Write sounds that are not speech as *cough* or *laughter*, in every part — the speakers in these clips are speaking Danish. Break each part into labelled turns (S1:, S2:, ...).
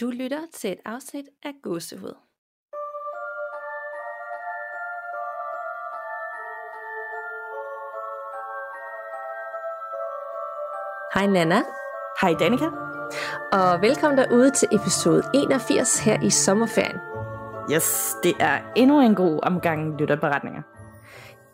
S1: Du lytter til et afsnit af Gåsehud. Hej Nana,
S2: Hej Danika.
S1: og velkommen derude til episode 81 her i sommerferien.
S2: Yes, det er endnu en god omgang lytterberetninger.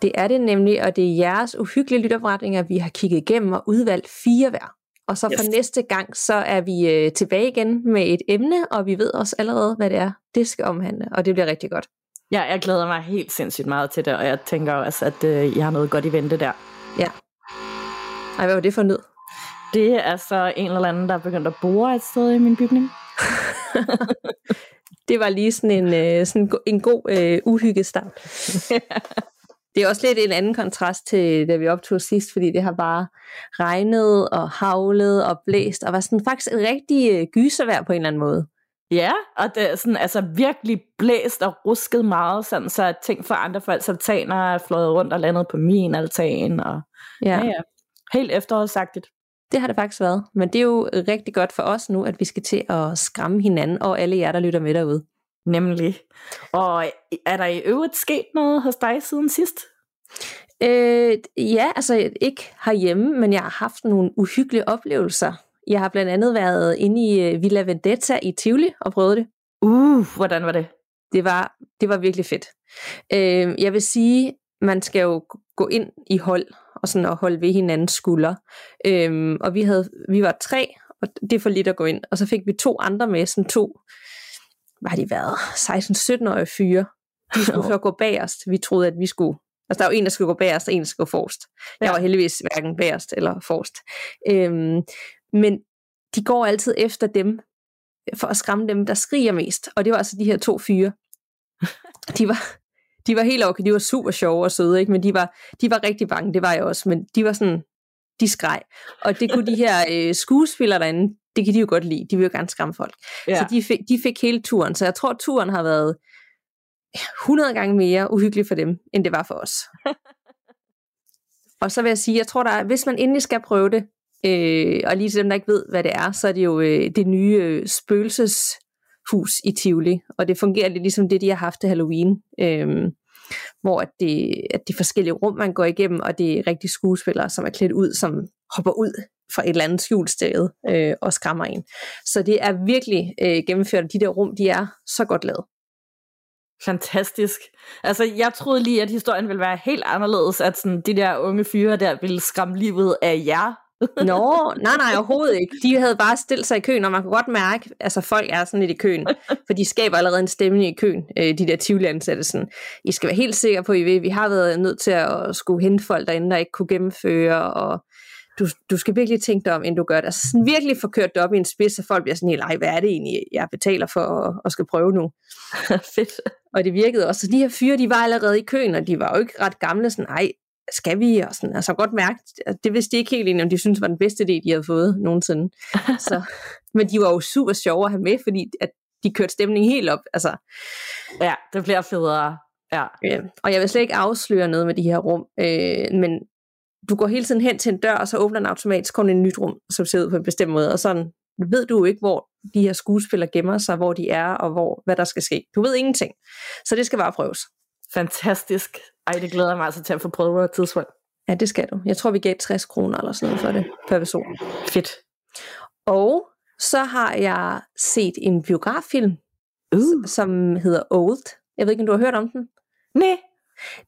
S1: Det er det nemlig, og det er jeres uhyggelige lytterberetninger, vi har kigget igennem og udvalgt fire hver. Og så for
S2: Yes.
S1: næste gang, så er vi øh, tilbage igen med et emne, og vi ved også allerede, hvad det er, det skal omhandle, og det bliver rigtig godt.
S2: Ja, jeg glæder mig helt sindssygt meget til det, og jeg tænker også, at øh, I har noget godt i vente der.
S1: Ej, hvad var det for nød?
S2: Det er så en eller anden, der er begyndt at bore et sted i min bygning. *laughs* *laughs*
S1: Det var lige sådan en, øh, sådan en god øh, uhyggestart. *laughs* Det er også lidt en anden kontrast til, da vi optog sidst, fordi det har bare regnet og havlet og blæst, og var sådan faktisk et rigtig øh, gyservejr på en eller anden måde.
S2: Ja, og det er sådan, altså virkelig blæst og rusket meget, sådan, så ting fra andre folks altaner er fløjet rundt og landet på min altan. Og,
S1: Ja,
S2: ja, ja. Helt efterårsagtigt.
S1: det har det faktisk været. Men det er jo rigtig godt for os nu, at vi skal til at skræmme hinanden og alle jer, der lytter med derude.
S2: Nemlig. Og er der i øvrigt sket noget hos dig siden sidst?
S1: Øh, ja, altså ikke herhjemme, men jeg har haft nogle uhyggelige oplevelser. Jeg har blandt andet været inde i øh, Villa Vendetta i Tivoli og prøvet det.
S2: Uh, hvordan var det?
S1: Det var, det var virkelig fedt. Øh, jeg vil sige, man skal jo gå ind i hold og sådan at holde ved hinandens skuldre. Øh, og vi, havde, vi var tre, og det er for lidt at gå ind. Og så fik vi to andre med, sådan to, hvad har de været, 16-17-årige fyre. De *laughs* skulle så gå bagerst. Vi troede, at vi skulle Altså, der er jo en, der skal gå bagerst, og en, der skal gå forrest. Jeg
S2: Ja.
S1: var heldigvis hverken bagerst eller forrest. Øhm, men de går altid efter dem, for at skræmme dem, der skriger mest. Og det var altså de her to fyre. *laughs* De var, de var helt okay, de var super sjove og søde, ikke? men de var, de var rigtig bange, det var jeg også, men de var sådan, de skreg. Og det kunne de her øh, skuespillere derinde, det kan de jo godt lide, de vil jo gerne skræmme folk. Ja. Så de fik, de fik hele turen, så jeg tror, turen har været 100 gange mere uhyggelig for dem, end det var for os. *laughs* og så vil jeg sige, jeg tror, der er, hvis man endelig skal prøve det, øh, og lige til dem, der ikke ved, hvad det er, så er det jo øh, det nye øh, spøgelseshus i Tivoli, og det fungerer lidt ligesom det, de har haft til Halloween, øh, hvor at det, at de forskellige rum, man går igennem, og det er rigtige skuespillere, som er klædt ud, som hopper ud fra et eller andet skjult sted øh, og skræmmer en. Så det er virkelig øh, gennemført, de der rum, de er så godt lavet.
S2: Fantastisk. Altså, jeg troede lige, at historien ville være helt anderledes, at sådan, de der unge fyre der ville skræmme livet af jer. *laughs*
S1: Nå, nej, nej, overhovedet ikke. De havde bare stillet sig i køen, og man kunne godt mærke, altså folk er sådan lidt i køen, *laughs* for de skaber allerede en stemning i køen, øh, de der tivoli-ansatte. Sådan. I skal være helt sikre på, at I ved, vi har været nødt til at skulle hente folk derinde, der ikke kunne gennemføre, og du, du skal virkelig tænke dig om, inden du gør det. Altså sådan virkelig få kørt det op i en spids, så folk bliver sådan helt, ej, hvad er det egentlig, jeg betaler for at, at skal prøve nu? *laughs*
S2: Fedt.
S1: Og det virkede også. Så de her fyre, de var allerede i køen, og de var jo ikke ret gamle, sådan, ej, skal vi? Og sådan, altså godt mærke, det vidste de ikke helt egentlig, om de syntes var den bedste idé, de havde fået nogensinde. *laughs* Så, men de var jo super sjove at have med, fordi at de kørte stemningen helt op. Altså,
S2: Ja, det bliver federe. Ja.
S1: øh, og jeg vil slet ikke afsløre noget med de her rum, øh, men du går hele tiden hen til en dør, og så åbner den automatisk, kommer en nyt rum, som ser ud på en bestemt måde, og sådan ved du jo ikke, hvor de her skuespillere gemmer sig, hvor de er, og hvor, hvad der skal ske. Du ved ingenting. Så det skal bare prøves.
S2: Fantastisk. Ej, det glæder jeg mig altså til at få prøvet på et tidspunkt.
S1: Ja, det skal du. Jeg tror, vi gav 60 kroner eller sådan noget for det per person.
S2: Fedt.
S1: Og så har jeg set en biograffilm,
S2: Uh.
S1: som hedder Old. Jeg ved ikke, om du har hørt om den?
S2: Nej.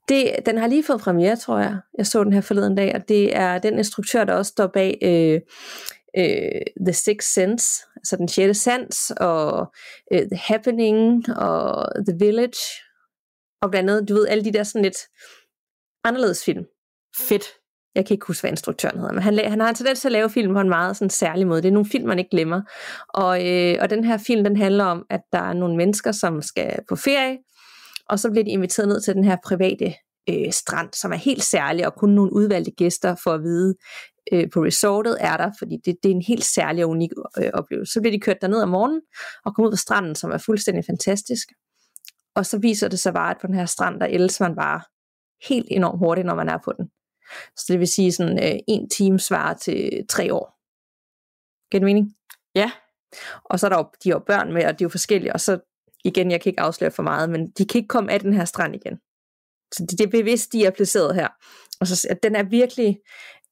S1: Det, den har lige fået premiere, tror jeg. Jeg så den her forleden dag, og det er den instruktør, der også står bag øh, øh, The Sixth Sense, altså den sjette sans, og øh, The Happening, og The Village, og blandt andet, du ved, alle de der sådan lidt anderledes film.
S2: Fedt.
S1: jeg kan ikke huske, hvad instruktøren hedder, men han, han har en tendens til at lave film på en meget sådan særlig måde. Det er nogle film, man ikke glemmer. Og, øh, og den her film, den handler om, at der er nogle mennesker, som skal på ferie, og så bliver de inviteret ned til den her private øh, strand, som er helt særlig, og kun nogle udvalgte gæster for at vide øh, på resortet er der, fordi det, det er en helt særlig og unik øh, oplevelse. Så bliver de kørt derned om morgenen, og kommer ud på stranden, som er fuldstændig fantastisk. Og så viser det sig bare, at på den her strand, der elsker man bare helt enormt hurtigt, når man er på den. Så det vil sige sådan øh, en time svarer til tre år. Giver det mening?
S2: Ja.
S1: Og så er der jo, de har jo børn med, og de er jo forskellige, og så igen, jeg kan ikke afsløre for meget, men de kan ikke komme af den her strand igen. Så det, det er bevidst, de er placeret her. Og så at den er virkelig,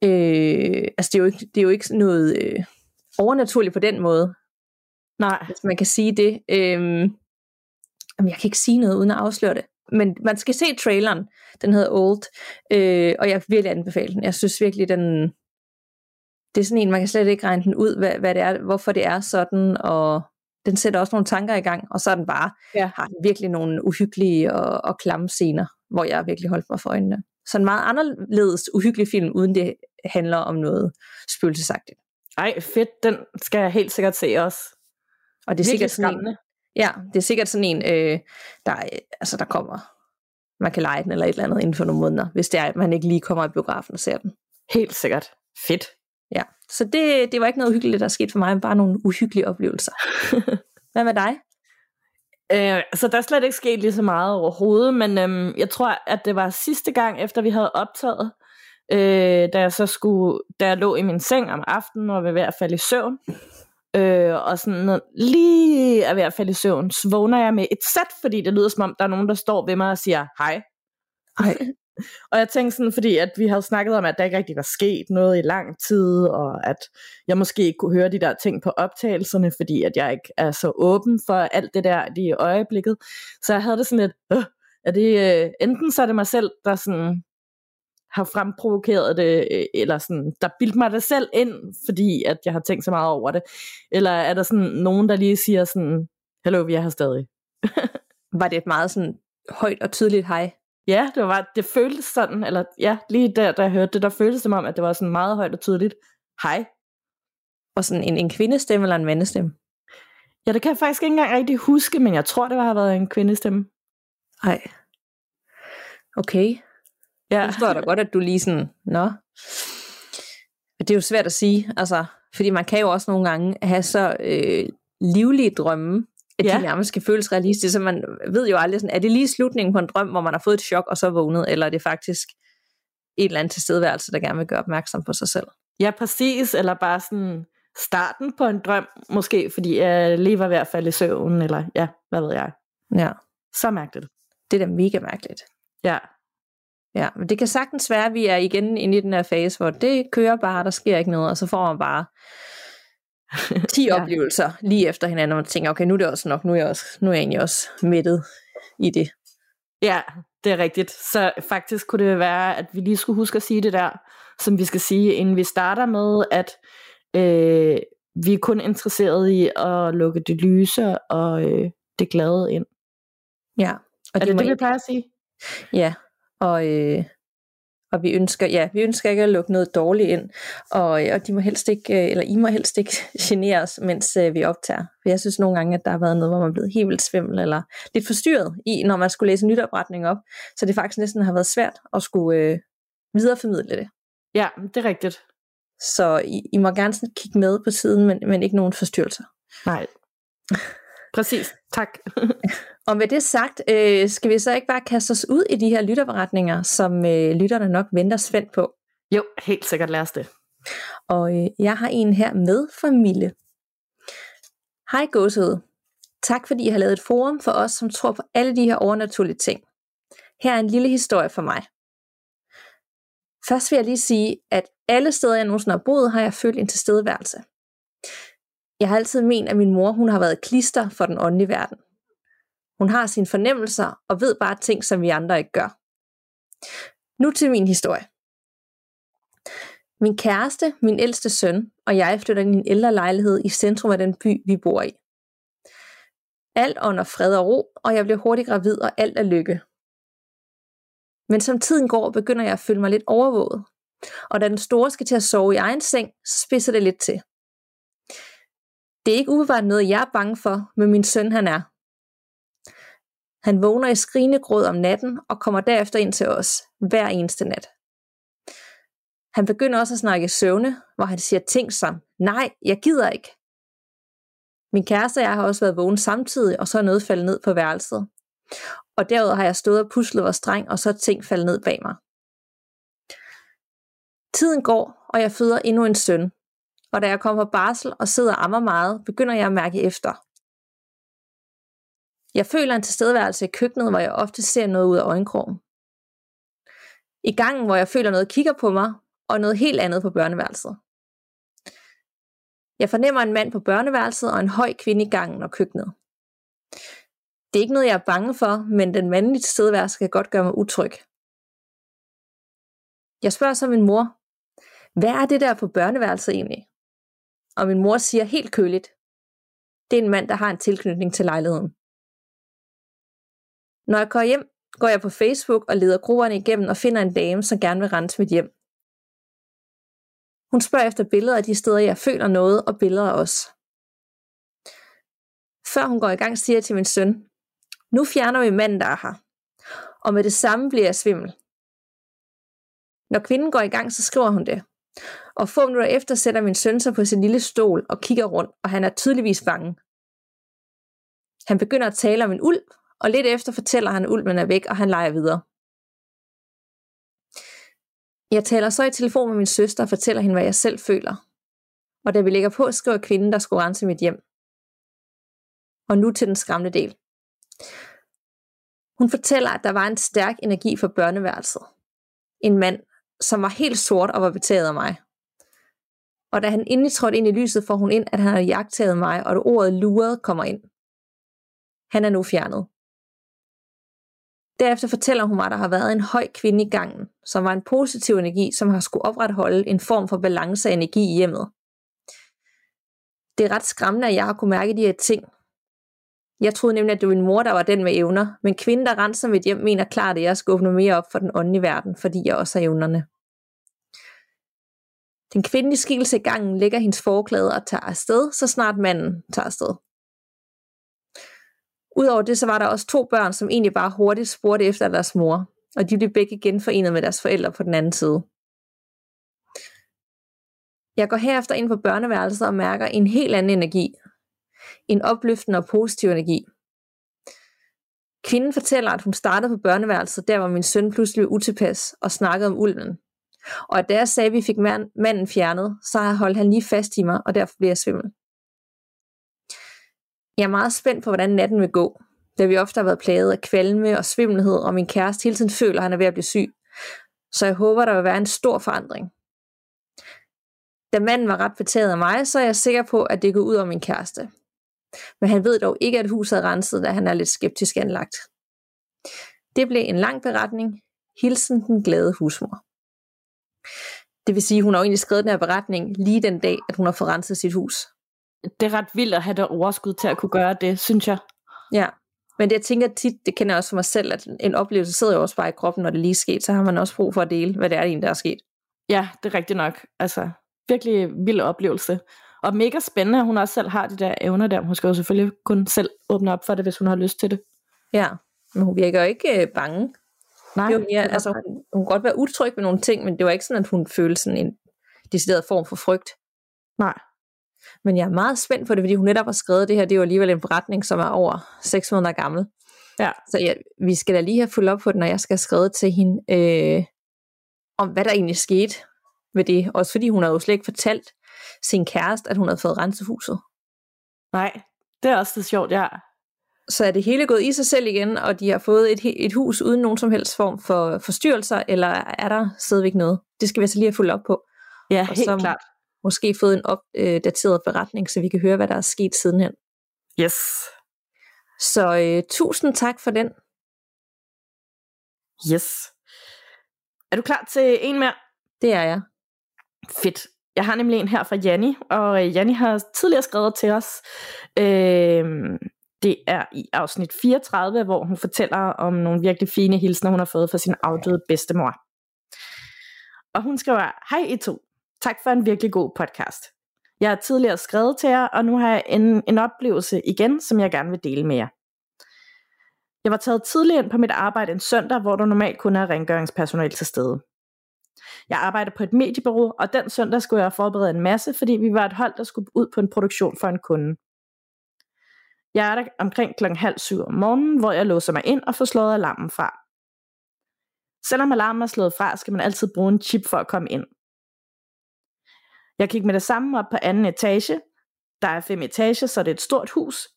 S1: øh, altså det er, jo ikke, det er jo ikke noget øh, overnaturligt på den måde.
S2: Nej.
S1: Hvis man kan sige det. Øh, jeg kan ikke sige noget uden at afsløre det. Men man skal se traileren. Den hedder Old. Øh, og jeg vil virkelig anbefale den. Jeg synes virkelig, den, det er sådan en, man kan slet ikke regne den ud, hvad, hvad det er, hvorfor det er sådan, og den sætter også nogle tanker i gang, og så er den bare, ja. har den virkelig nogle uhyggelige og, og klamme scener, hvor jeg virkelig holdt mig for øjnene. Så en meget anderledes uhyggelig film, uden det handler om noget spøgelsesagtigt.
S2: Ej, fedt, den skal jeg helt sikkert se også.
S1: Og det er sikkert sådan en, ja, det er sikkert sådan en, øh, der, altså der kommer, man kan lege den eller et eller andet inden for nogle måneder, hvis det er, at man ikke lige kommer i biografen og ser den.
S2: Helt sikkert. Fedt.
S1: Ja, så det, det var ikke noget uhyggeligt, der skete for mig, men bare nogle uhyggelige oplevelser. *laughs* Hvad med dig?
S2: Øh, så der er slet ikke sket lige så meget overhovedet, men øhm, jeg tror, at det var sidste gang, efter vi havde optaget, øh, da jeg så skulle, da jeg lå i min seng om aftenen og var ved at falde i søvn, øh, og sådan lige er ved at falde i søvn, så vågner jeg med et sæt, fordi det lyder som om, der er nogen, der står ved mig og siger hej.
S1: Hej.
S2: Og jeg tænkte sådan, fordi at vi havde snakket om, at der ikke rigtig var sket noget i lang tid, og at jeg måske ikke kunne høre de der ting på optagelserne, fordi at jeg ikke er så åben for alt det der lige i øjeblikket. Så jeg havde det sådan lidt, øh, er det, øh, enten så er det mig selv, der sådan har fremprovokeret det, øh, eller sådan, der bildte mig det selv ind, fordi at jeg har tænkt så meget over det, eller er der sådan nogen, der lige siger sådan, hallo, vi er her stadig. *laughs*
S1: var det et meget sådan højt og tydeligt hej?
S2: Ja, det var det føltes sådan, eller ja, lige der, da jeg hørte det, der føltes det som om, at det var sådan meget højt og tydeligt. Hej.
S1: Og sådan en, en kvindestemme eller en mandestemme?
S2: Ja, det kan jeg faktisk ikke engang rigtig huske, men jeg tror, det var, har været en kvindestemme.
S1: Nej. Okay. Ja. Jeg forstår da godt, at du lige sådan, nå. Det er jo svært at sige, altså, fordi man kan jo også nogle gange have så øh, livlige drømme, at ja. de nærmest skal føles realistiske, så man ved jo aldrig, sådan, er det lige slutningen på en drøm, hvor man har fået et chok, og så vågnet, eller er det faktisk et eller andet tilstedeværelse, der gerne vil gøre opmærksom på sig selv?
S2: Ja, præcis, eller bare sådan starten på en drøm, måske fordi jeg lige var ved at falde i søvn, eller ja, hvad ved jeg.
S1: Ja.
S2: Så mærkeligt.
S1: Det er da mega mærkeligt.
S2: Ja.
S1: Ja, men det kan sagtens være, at vi er igen inde i den her fase, hvor det kører bare, der sker ikke noget, og så får man bare 10 ja. oplevelser lige efter hinanden, og man tænker, okay, nu er det også nok, nu er jeg, også, nu er jeg egentlig også mættet i det.
S2: Ja, det er rigtigt. Så faktisk kunne det være, at vi lige skulle huske at sige det der, som vi skal sige, inden vi starter med, at øh, vi er kun interesseret i at lukke det lyse og øh, det glade ind.
S1: Ja.
S2: Og er det det, det vi plejer at sige?
S1: Ja, og, øh, og vi ønsker, ja, vi ønsker ikke at lukke noget dårligt ind, og, øh, og de må helst ikke, øh, eller I må helst ikke *laughs* genere os, mens øh, vi optager. For jeg synes nogle gange, at der har været noget, hvor man er blevet helt vildt svimmel, eller lidt forstyrret i, når man skulle læse en nytopretning op, så det faktisk næsten har været svært at skulle øh, videreformidle det.
S2: Ja, det er rigtigt.
S1: Så I, I må gerne sådan kigge med på siden, men, men ikke nogen forstyrrelser.
S2: Nej. Præcis, tak. *laughs*
S1: Og med det sagt, øh, skal vi så ikke bare kaste os ud i de her lytterberetninger, som øh, lytterne nok venter spændt på?
S2: Jo, helt sikkert lad os det.
S1: Og øh, jeg har en her med fra Mille. Hej gåsøde. Tak fordi I har lavet et forum for os, som tror på alle de her overnaturlige ting. Her er en lille historie for mig. Først vil jeg lige sige, at alle steder, jeg nogensinde har boet, har jeg følt en tilstedeværelse. Jeg har altid ment, at min mor hun har været klister for den åndelige verden. Hun har sine fornemmelser og ved bare ting, som vi andre ikke gør. Nu til min historie. Min kæreste, min ældste søn og jeg flytter ind i en ældre lejlighed i centrum af den by, vi bor i. Alt under fred og ro, og jeg bliver hurtigt gravid, og alt er lykke. Men som tiden går, begynder jeg at føle mig lidt overvåget. Og da den store skal til at sove i egen seng, så spidser det lidt til. Det er ikke umiddelbart noget, jeg er bange for, men min søn han er. Han vågner i skrigende gråd om natten og kommer derefter ind til os hver eneste nat. Han begynder også at snakke søvne, hvor han siger ting som, nej, jeg gider ikke. Min kæreste og jeg har også været vågen samtidig, og så er noget faldet ned på værelset. Og derudover har jeg stået og puslet vores streng, og så er ting faldet ned bag mig. Tiden går, og jeg føder endnu en søn og da jeg kommer på barsel og sidder og ammer meget, begynder jeg at mærke efter. Jeg føler en tilstedeværelse i køkkenet, hvor jeg ofte ser noget ud af øjenkrogen. I gangen, hvor jeg føler noget kigger på mig, og noget helt andet på børneværelset. Jeg fornemmer en mand på børneværelset og en høj kvinde i gangen og køkkenet. Det er ikke noget, jeg er bange for, men den mandlige tilstedeværelse kan godt gøre mig utryg. Jeg spørger så min mor, hvad er det der på børneværelset egentlig? Og min mor siger helt køligt, det er en mand, der har en tilknytning til lejligheden. Når jeg går hjem, går jeg på Facebook og leder grupperne igennem og finder en dame, som gerne vil rense mit hjem. Hun spørger efter billeder af de steder, jeg føler noget, og billeder af os. Før hun går i gang, siger jeg til min søn, nu fjerner vi manden, der er her. Og med det samme bliver jeg svimmel. Når kvinden går i gang, så skriver hun det. Og få minutter efter sætter min søn sig på sin lille stol og kigger rundt, og han er tydeligvis bange. Han begynder at tale om en ulv, og lidt efter fortæller han, at ulven er væk, og han leger videre. Jeg taler så i telefon med min søster og fortæller hende, hvad jeg selv føler. Og da vi lægger på, skriver kvinden, der skulle rense mit hjem. Og nu til den skræmmende del. Hun fortæller, at der var en stærk energi for børneværelset. En mand, som var helt sort og var betaget af mig. Og da han endelig trådte ind i lyset, får hun ind, at han har jagtet mig, og at ordet luret kommer ind. Han er nu fjernet. Derefter fortæller hun mig, at der har været en høj kvinde i gangen, som var en positiv energi, som har skulle opretholde en form for balance af energi i hjemmet. Det er ret skræmmende, at jeg har kunne mærke de her ting. Jeg troede nemlig, at det var min mor, der var den med evner, men kvinden, der renser mit hjem, mener klart, at jeg skal åbne mere op for den åndelige verden, fordi jeg også har evnerne. Den kvindelige skikkelse i gangen lægger hendes forklæde og tager afsted, så snart manden tager afsted. Udover det, så var der også to børn, som egentlig bare hurtigt spurgte efter deres mor, og de blev begge genforenet med deres forældre på den anden side. Jeg går herefter ind på børneværelset og mærker en helt anden energi. En opløftende og positiv energi. Kvinden fortæller, at hun startede på børneværelset, der hvor min søn pludselig var utilpas og snakkede om ulven. Og da jeg sagde, at vi fik manden fjernet, så holdt han lige fast i mig, og derfor blev jeg svimmel. Jeg er meget spændt på, hvordan natten vil gå, da vi ofte har været plaget af kvalme og svimmelhed, og min kæreste hele tiden føler, at han er ved at blive syg. Så jeg håber, der vil være en stor forandring. Da manden var ret betaget af mig, så er jeg sikker på, at det går ud over min kæreste. Men han ved dog ikke, at huset er renset, da han er lidt skeptisk anlagt. Det blev en lang beretning. Hilsen den glade husmor. Det vil sige, at hun har egentlig skrevet den her beretning lige den dag, at hun har fået renset sit hus
S2: det er ret vildt at have det overskud til at kunne gøre det, synes jeg.
S1: Ja, men det jeg tænker tit, det kender jeg også for mig selv, at en oplevelse sidder jo også bare i kroppen, når det lige er sket, så har man også brug for at dele, hvad det er, der er sket.
S2: Ja, det er rigtigt nok. Altså, virkelig vild oplevelse. Og mega spændende, at hun også selv har de der evner der. Hun skal jo selvfølgelig kun selv åbne op for det, hvis hun har lyst til det.
S1: Ja, men hun virker jo ikke øh, bange.
S2: Nej.
S1: Det mere, altså, hun, hun kan godt være utryg med nogle ting, men det var ikke sådan, at hun følte sådan en decideret form for frygt.
S2: Nej.
S1: Men jeg er meget spændt på det, fordi hun netop har skrevet det her. Det er jo alligevel en forretning, som er over 6 måneder gammel.
S2: Ja.
S1: Så ja, vi skal da lige have fuldt op på den, når jeg skal have skrevet til hende, øh, om hvad der egentlig skete ved det. Også fordi hun har jo slet ikke fortalt sin kæreste, at hun havde fået renset huset.
S2: Nej, det er også det sjovt, ja.
S1: Så er det hele gået i sig selv igen, og de har fået et, et hus uden nogen som helst form for forstyrrelser, eller er der stadigvæk noget? Det skal vi altså lige have fuldt op på.
S2: Ja, og helt så, klart
S1: måske fået en opdateret beretning, så vi kan høre, hvad der er sket sidenhen.
S2: Yes.
S1: Så øh, tusind tak for den.
S2: Yes. Er du klar til en mere?
S1: Det er jeg.
S2: Fedt. Jeg har nemlig en her fra Janni, og øh, Janni har tidligere skrevet til os. Øh, det er i afsnit 34, hvor hun fortæller om nogle virkelig fine hilsner, hun har fået fra sin afdøde bedstemor. Og hun skriver, hej I to. Tak for en virkelig god podcast. Jeg har tidligere skrevet til jer, og nu har jeg en, en oplevelse igen, som jeg gerne vil dele med jer. Jeg var taget tidligt ind på mit arbejde en søndag, hvor der normalt kun er rengøringspersonale til stede. Jeg arbejder på et mediebureau, og den søndag skulle jeg forberede en masse, fordi vi var et hold, der skulle ud på en produktion for en kunde. Jeg er der omkring klokken halv syv om morgenen, hvor jeg låser mig ind og får slået alarmen fra. Selvom alarmen er slået fra, skal man altid bruge en chip for at komme ind. Jeg gik med det samme op på anden etage. Der er fem etager, så det er et stort hus,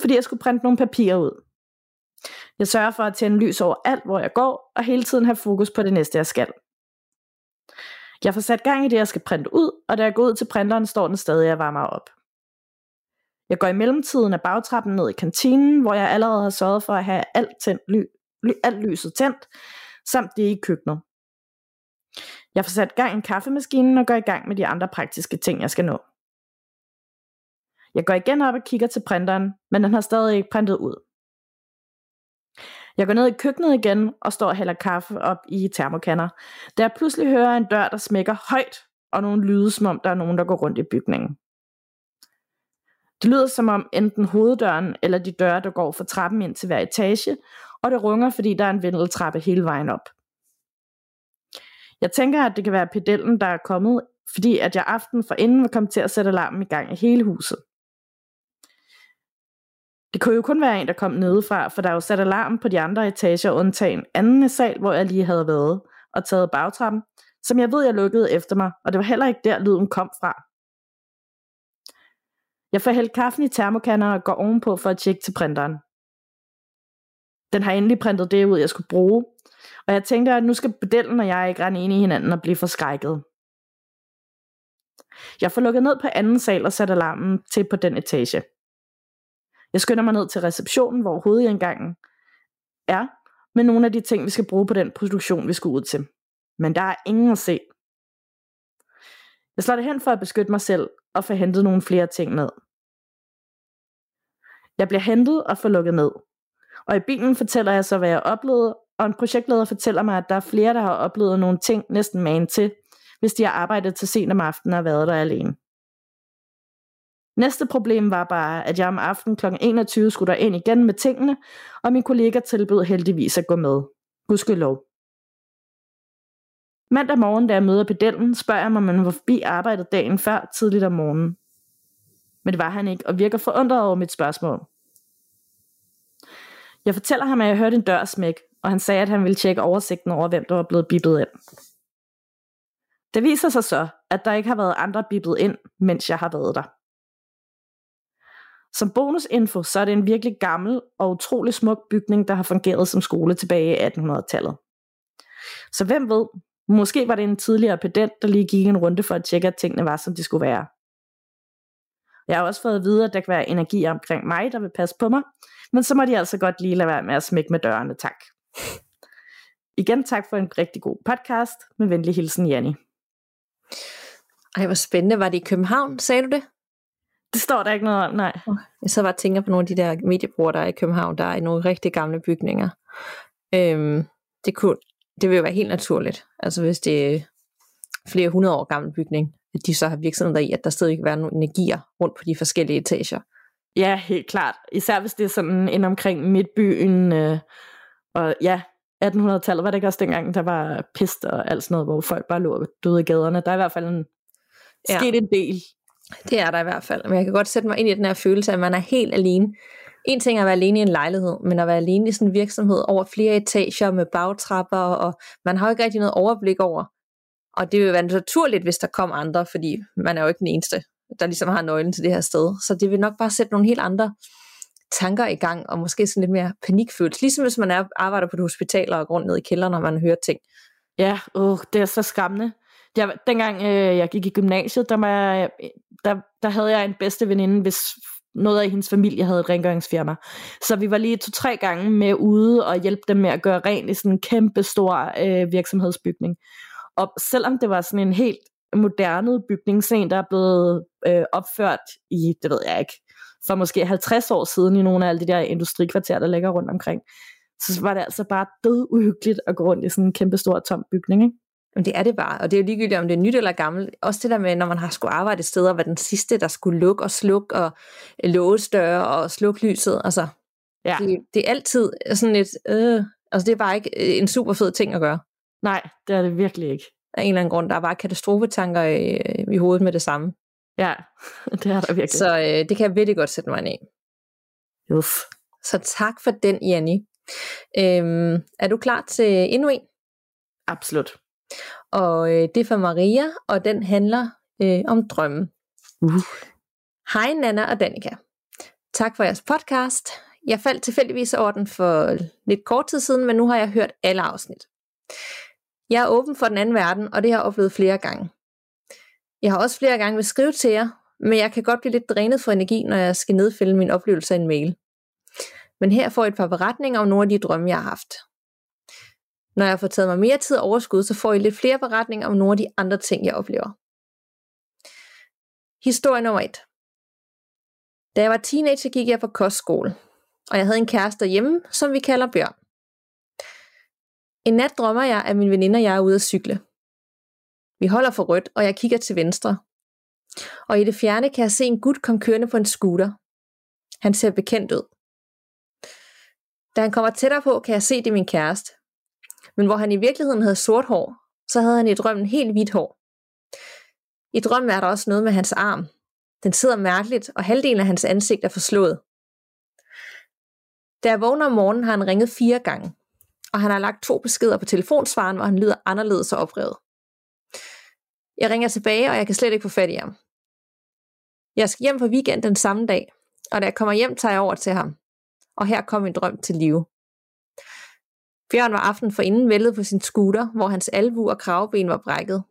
S2: fordi jeg skulle printe nogle papirer ud. Jeg sørger for at tænde lys over alt, hvor jeg går, og hele tiden have fokus på det næste, jeg skal. Jeg får sat gang i det, jeg skal printe ud, og da jeg går ud til printeren, står den stadig og varmer op. Jeg går i mellemtiden af bagtrappen ned i kantinen, hvor jeg allerede har sørget for at have alt, tændt, ly, ly, alt lyset tændt, samt det i køkkenet. Jeg får sat gang i kaffemaskinen og går i gang med de andre praktiske ting, jeg skal nå. Jeg går igen op og kigger til printeren, men den har stadig ikke printet ud. Jeg går ned i køkkenet igen og står og hælder kaffe op i termokanner, da jeg pludselig hører en dør, der smækker højt, og nogle lyde, som om der er nogen, der går rundt i bygningen. Det lyder som om enten hoveddøren eller de døre, der går fra trappen ind til hver etage, og det runger, fordi der er en vindeltrappe hele vejen op. Jeg tænker, at det kan være pedellen, der er kommet, fordi at jeg aften for inden var kommet til at sætte alarmen i gang i hele huset. Det kunne jo kun være en, der kom nedefra, for der er jo sat alarm på de andre etager, undtagen anden sal, hvor jeg lige havde været, og taget bagtrappen, som jeg ved, jeg lukkede efter mig, og det var heller ikke der, lyden kom fra. Jeg får hældt kaffen i termokanner og går ovenpå for at tjekke til printeren. Den har endelig printet det ud, jeg skulle bruge, og jeg tænkte, at nu skal bedellen og jeg ikke rende ind i hinanden og blive forskrækket. Jeg får lukket ned på anden sal og sat alarmen til på den etage. Jeg skynder mig ned til receptionen, hvor hovedindgangen er, med nogle af de ting, vi skal bruge på den produktion, vi skal ud til. Men der er ingen at se. Jeg slår det hen for at beskytte mig selv og få hentet nogle flere ting ned. Jeg bliver hentet og får lukket ned. Og i bilen fortæller jeg så, hvad jeg oplevede, og en projektleder fortæller mig, at der er flere, der har oplevet nogle ting næsten magen til, hvis de har arbejdet til sent om aftenen og været der alene. Næste problem var bare, at jeg om aftenen kl. 21 skulle der ind igen med tingene, og min kollega tilbød heldigvis at gå med. Gudskelov. Mandag morgen, da jeg møder pedellen, spørger jeg mig, om han var forbi arbejdet dagen før, tidligt om morgenen. Men det var han ikke, og virker forundret over mit spørgsmål. Jeg fortæller ham, at jeg hørte en dør smæk, og han sagde, at han ville tjekke oversigten over, hvem der var blevet bippet ind. Det viser sig så, at der ikke har været andre bippet ind, mens jeg har været der. Som bonusinfo, så er det en virkelig gammel og utrolig smuk bygning, der har fungeret som skole tilbage i 1800-tallet. Så hvem ved, måske var det en tidligere pedent, der lige gik en runde for at tjekke, at tingene var, som de skulle være. Jeg har også fået at vide, at der kan være energi omkring mig, der vil passe på mig, men så må de altså godt lige lade være med at smække med dørene, tak. Igen tak for en rigtig god podcast. Med venlig hilsen, Janni.
S1: Ej, hvor spændende. Var det i København, sagde du det?
S2: Det står der ikke noget om, nej.
S1: Jeg så bare tænker på nogle af de der mediebrugere, der er i København, der er i nogle rigtig gamle bygninger. Øhm, det, kunne, det vil jo være helt naturligt. Altså hvis det er flere hundrede år gammel bygning, at de så har virksomheder i, at der stadig kan være nogle energier rundt på de forskellige etager.
S2: Ja, helt klart. Især hvis det er sådan ind omkring midtbyen, øh, og ja, 1800-tallet var det ikke også dengang, der var pest og alt sådan noget, hvor folk bare lå døde i gaderne. Der er i hvert fald en, ja. sket en del
S1: det er der i hvert fald. Men jeg kan godt sætte mig ind i den her følelse, at man er helt alene. En ting er at være alene i en lejlighed, men at være alene i sådan en virksomhed over flere etager med bagtrapper, og man har jo ikke rigtig noget overblik over. Og det vil være naturligt, hvis der kommer andre, fordi man er jo ikke den eneste, der ligesom har nøglen til det her sted. Så det vil nok bare sætte nogle helt andre tanker i gang, og måske sådan lidt mere panikfølelse. Ligesom hvis man er, arbejder på et hospital og går ned i kælderen, når man hører ting.
S2: Ja, uh, det er så skræmmende. Jeg, dengang øh, jeg gik i gymnasiet, der, var der, der havde jeg en bedste veninde, hvis noget af hendes familie havde et rengøringsfirma. Så vi var lige to-tre gange med ude og hjælpe dem med at gøre rent i sådan en kæmpe stor øh, virksomhedsbygning. Og selvom det var sådan en helt moderne bygning, sådan en, der er blevet øh, opført i, det ved jeg ikke, for måske 50 år siden i nogle af alle de der industrikvarterer, der ligger rundt omkring, så var det altså bare død uhyggeligt at gå rundt i sådan en kæmpe stor tom bygning. Ikke?
S1: Men det er det bare, og det er jo ligegyldigt, om det er nyt eller gammelt. Også det der med, når man har skulle arbejde et sted, og var den sidste, der skulle lukke og slukke, og låse døre og slukke lyset. Altså, ja. det, det er altid sådan lidt, øh, altså det er bare ikke en super fed ting at gøre.
S2: Nej, det er det virkelig ikke.
S1: Af en eller anden grund, der er bare katastrofetanker i, i hovedet med det samme.
S2: Ja, *laughs* det er der virkelig.
S1: Så øh, det kan jeg virkelig godt sætte mig ind i.
S2: Yes.
S1: Så tak for den, Janni. Øhm, er du klar til endnu en?
S2: Absolut.
S1: Og øh, det er for Maria, og den handler øh, om drømme.
S2: Uh.
S1: Hej Nana og Danika. Tak for jeres podcast. Jeg faldt tilfældigvis over den for lidt kort tid siden, men nu har jeg hørt alle afsnit. Jeg er åben for den anden verden, og det har jeg oplevet flere gange. Jeg har også flere gange vil skrive til jer, men jeg kan godt blive lidt drænet for energi, når jeg skal nedfælde min oplevelse af en mail. Men her får jeg et par beretninger om nogle af de drømme, jeg har haft. Når jeg har fået taget mig mere tid og overskud, så får I lidt flere beretninger om nogle af de andre ting, jeg oplever. Historie nummer 1. Da jeg var teenager, gik jeg på kostskole, og jeg havde en kæreste hjemme, som vi kalder Bjørn. En nat drømmer jeg, at min veninde og jeg er ude at cykle. Vi holder for rødt, og jeg kigger til venstre. Og i det fjerne kan jeg se en gut komme kørende på en scooter. Han ser bekendt ud. Da han kommer tættere på, kan jeg se, det er min kæreste. Men hvor han i virkeligheden havde sort hår, så havde han i drømmen helt hvidt hår. I drømmen er der også noget med hans arm. Den sidder mærkeligt, og halvdelen af hans ansigt er forslået. Da jeg vågner om morgenen, har han ringet fire gange, og han har lagt to beskeder på telefonsvaren, hvor han lyder anderledes og oprevet. Jeg ringer tilbage, og jeg kan slet ikke få fat i ham. Jeg skal hjem på weekend den samme dag, og da jeg kommer hjem, tager jeg over til ham. Og her kom min drøm til live. Bjørn var aften for inden væltet på sin scooter, hvor hans albu og kravben var brækket.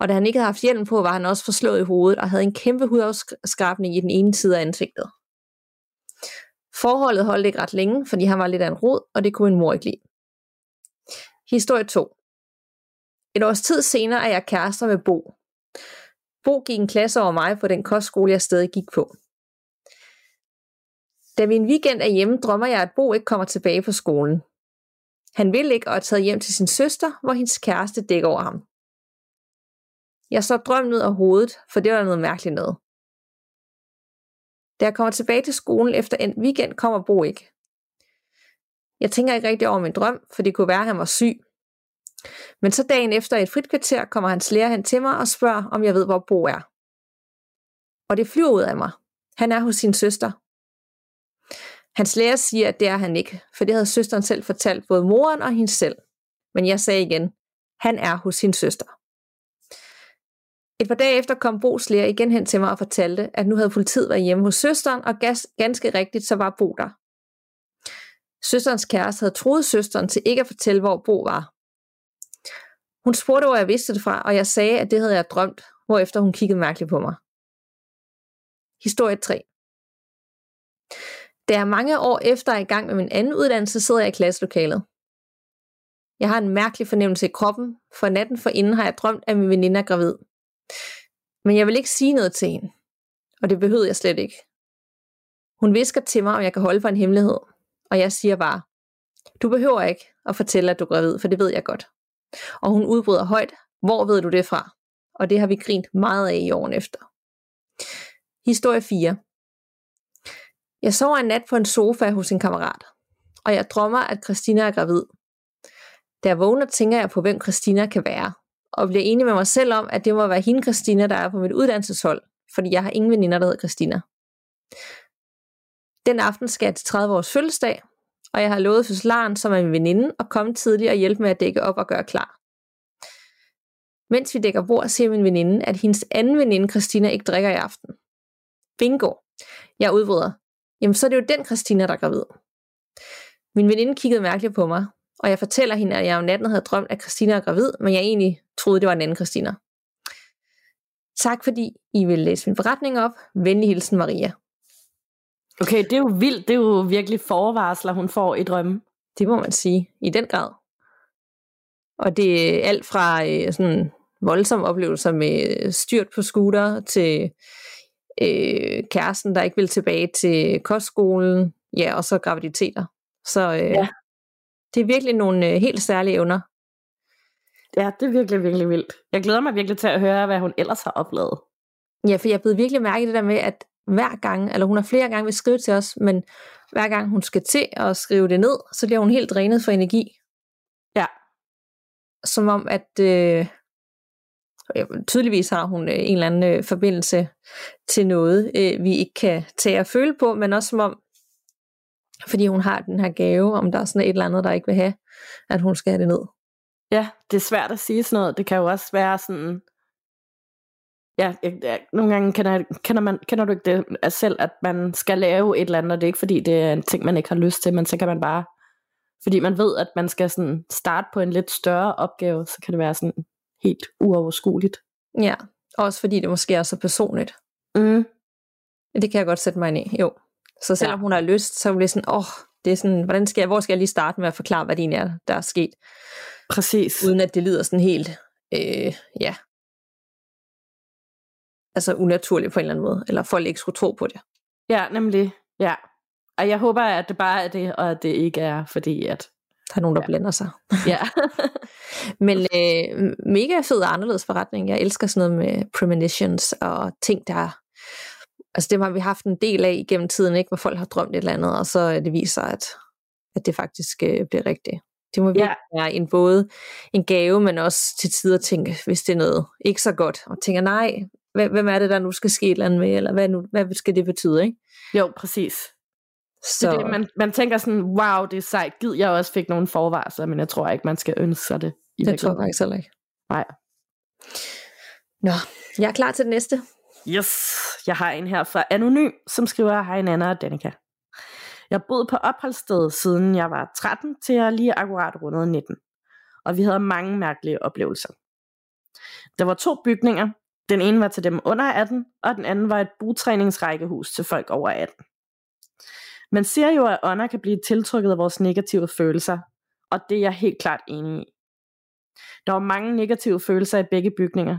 S1: Og da han ikke havde haft hjelm på, var han også forslået i hovedet og havde en kæmpe hudafskrabning i den ene side af ansigtet. Forholdet holdt ikke ret længe, fordi han var lidt af en rod, og det kunne en mor ikke lide. Historie 2. Et års tid senere er jeg kærester med Bo. Bo gik en klasse over mig på den kostskole, jeg stadig gik på. Da vi en weekend er hjemme, drømmer jeg, at Bo ikke kommer tilbage på skolen. Han vil ikke og er taget hjem til sin søster, hvor hendes kæreste dækker over ham. Jeg så drømmen ud af hovedet, for det var noget mærkeligt noget. Da jeg kommer tilbage til skolen efter en weekend, kommer Bo ikke. Jeg tænker ikke rigtig over min drøm, for det kunne være, at han var syg. Men så dagen efter et frit kvarter kommer hans lærer hen til mig og spørger, om jeg ved, hvor Bo er. Og det flyver ud af mig. Han er hos sin søster. Hans lærer siger, at det er han ikke, for det havde søsteren selv fortalt både moren og hende selv. Men jeg sagde igen, han er hos sin søster. Et par dage efter kom Bos lærer igen hen til mig og fortalte, at nu havde politiet været hjemme hos søsteren, og gas, ganske rigtigt så var Bo der. Søsterens kæreste havde troet søsteren til ikke at fortælle, hvor Bo var. Hun spurgte, hvor jeg vidste det fra, og jeg sagde, at det havde jeg drømt, hvorefter hun kiggede mærkeligt på mig. Historie 3 da jeg mange år efter er i gang med min anden uddannelse, sidder jeg i klasselokalet. Jeg har en mærkelig fornemmelse i kroppen, for natten for inden har jeg drømt, at min veninde er gravid. Men jeg vil ikke sige noget til hende, og det behøvede jeg slet ikke. Hun visker til mig, om jeg kan holde for en hemmelighed, og jeg siger bare, du behøver ikke at fortælle, at du er gravid, for det ved jeg godt. Og hun udbryder højt, hvor ved du det fra? Og det har vi grint meget af i åren efter. Historie 4. Jeg sover en nat på en sofa hos en kammerat, og jeg drømmer, at Christina er gravid. Da jeg vågner, tænker jeg på, hvem Christina kan være, og bliver enig med mig selv om, at det må være hende Christina, der er på mit uddannelseshold, fordi jeg har ingen veninder, der hedder Christina. Den aften skal jeg til 30 års fødselsdag, og jeg har lovet fødselaren, som er min veninde, at komme tidligt og hjælpe med at dække op og gøre klar. Mens vi dækker bord, ser min veninde, at hendes anden veninde, Christina, ikke drikker i aften. Bingo! Jeg udbryder. Jamen, så er det jo den Christina, der er gravid. Min veninde kiggede mærkeligt på mig, og jeg fortæller hende, at jeg om natten havde drømt, at Christina er gravid, men jeg egentlig troede, det var en anden Christina. Tak fordi I vil læse min forretning op. Venlig hilsen Maria.
S2: Okay, det er jo vildt. Det er jo virkelig forvarsler, hun får i drømmen.
S1: Det må man sige. I den grad. Og det er alt fra øh, sådan voldsomme oplevelser med styrt på scooter til øh, kæresten, der ikke vil tilbage til kostskolen, ja, og så graviditeter. Så øh, ja. det er virkelig nogle øh, helt særlige evner.
S2: Ja, det er virkelig, virkelig vildt. Jeg glæder mig virkelig til at høre, hvad hun ellers har oplevet.
S1: Ja, for jeg blevet virkelig mærke det der med, at hver gang, eller hun har flere gange vil skrive til os, men hver gang hun skal til at skrive det ned, så bliver hun helt drænet for energi.
S2: Ja.
S1: Som om, at øh, Øh, tydeligvis har hun øh, en eller anden øh, forbindelse til noget, øh, vi ikke kan tage og føle på, men også som om, fordi hun har den her gave, om der er sådan et eller andet, der ikke vil have, at hun skal have det ned.
S2: Ja, det er svært at sige sådan noget. Det kan jo også være sådan, ja, jeg, jeg, nogle gange kender, kender, man, kender du ikke det af selv, at man skal lave et eller andet, og det er ikke fordi, det er en ting, man ikke har lyst til, men så kan man bare, fordi man ved, at man skal sådan starte på en lidt større opgave, så kan det være sådan helt uoverskueligt.
S1: Ja, også fordi det måske er så personligt.
S2: Mm.
S1: Det kan jeg godt sætte mig ind i, jo. Så selvom ja. hun har lyst, så bliver det sådan, åh, oh, det er sådan, hvordan skal jeg, hvor skal jeg lige starte med at forklare, hvad det egentlig er, der er sket?
S2: Præcis.
S1: Uden at det lyder sådan helt, øh, ja, altså unaturligt på en eller anden måde, eller folk ikke skulle tro på det.
S2: Ja, nemlig, ja. Og jeg håber, at det bare er det, og at det ikke er, fordi at...
S1: Der er nogen, der ja. blander sig.
S2: Ja. *laughs*
S1: Men øh, mega fed og anderledes forretning. Jeg elsker sådan noget med premonitions og ting, der... Altså det har vi haft en del af igennem tiden, ikke? hvor folk har drømt et eller andet, og så det viser, at, at det faktisk øh, bliver rigtigt. Det må virkelig ja. være en både en gave, men også til tider tænke, hvis det er noget ikke så godt, og tænker, nej, hvem er det, der nu skal ske et eller andet med, eller hvad, nu, hvad skal det betyde, ikke?
S2: Jo, præcis. Så det, det, man, man tænker sådan, wow, det er sejt, gid jeg også fik nogle forvarsler, men jeg tror ikke, man skal ønske sig det.
S1: I det tror jeg faktisk heller ikke.
S2: Nej.
S1: Nå, jeg er klar til det næste.
S2: Yes, jeg har en her fra Anonym, som skriver, hej Nana og Danika. Jeg boede på opholdssted siden jeg var 13 til jeg lige akkurat rundede 19. Og vi havde mange mærkelige oplevelser. Der var to bygninger, den ene var til dem under 18, og den anden var et butræningsrækkehus til folk over 18. Man ser jo, at ånder kan blive tiltrukket af vores negative følelser, og det er jeg helt klart enig i. Der var mange negative følelser i begge bygninger.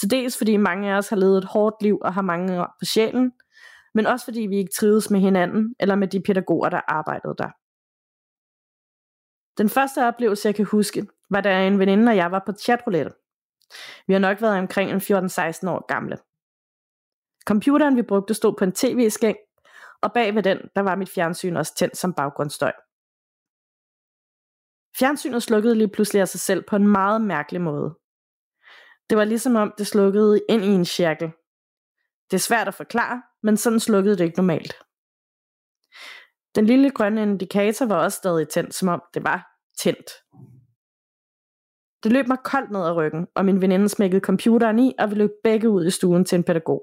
S2: Til dels fordi mange af os har levet et hårdt liv og har mange år på sjælen, men også fordi vi ikke trives med hinanden eller med de pædagoger, der arbejdede der. Den første oplevelse, jeg kan huske, var da en veninde og jeg var på chatroulette. Vi har nok været omkring en 14-16 år gamle. Computeren vi brugte stod på en tv-skæng, og bag ved den, der var mit fjernsyn også tændt som baggrundsstøj. Fjernsynet slukkede lige pludselig af sig selv på en meget mærkelig måde. Det var ligesom om det slukkede ind i en cirkel. Det er svært at forklare, men sådan slukkede det ikke normalt. Den lille grønne indikator var også stadig tændt, som om det var tændt. Det løb mig koldt ned ad ryggen, og min veninde smækkede computeren i, og vi løb begge ud i stuen til en pædagog.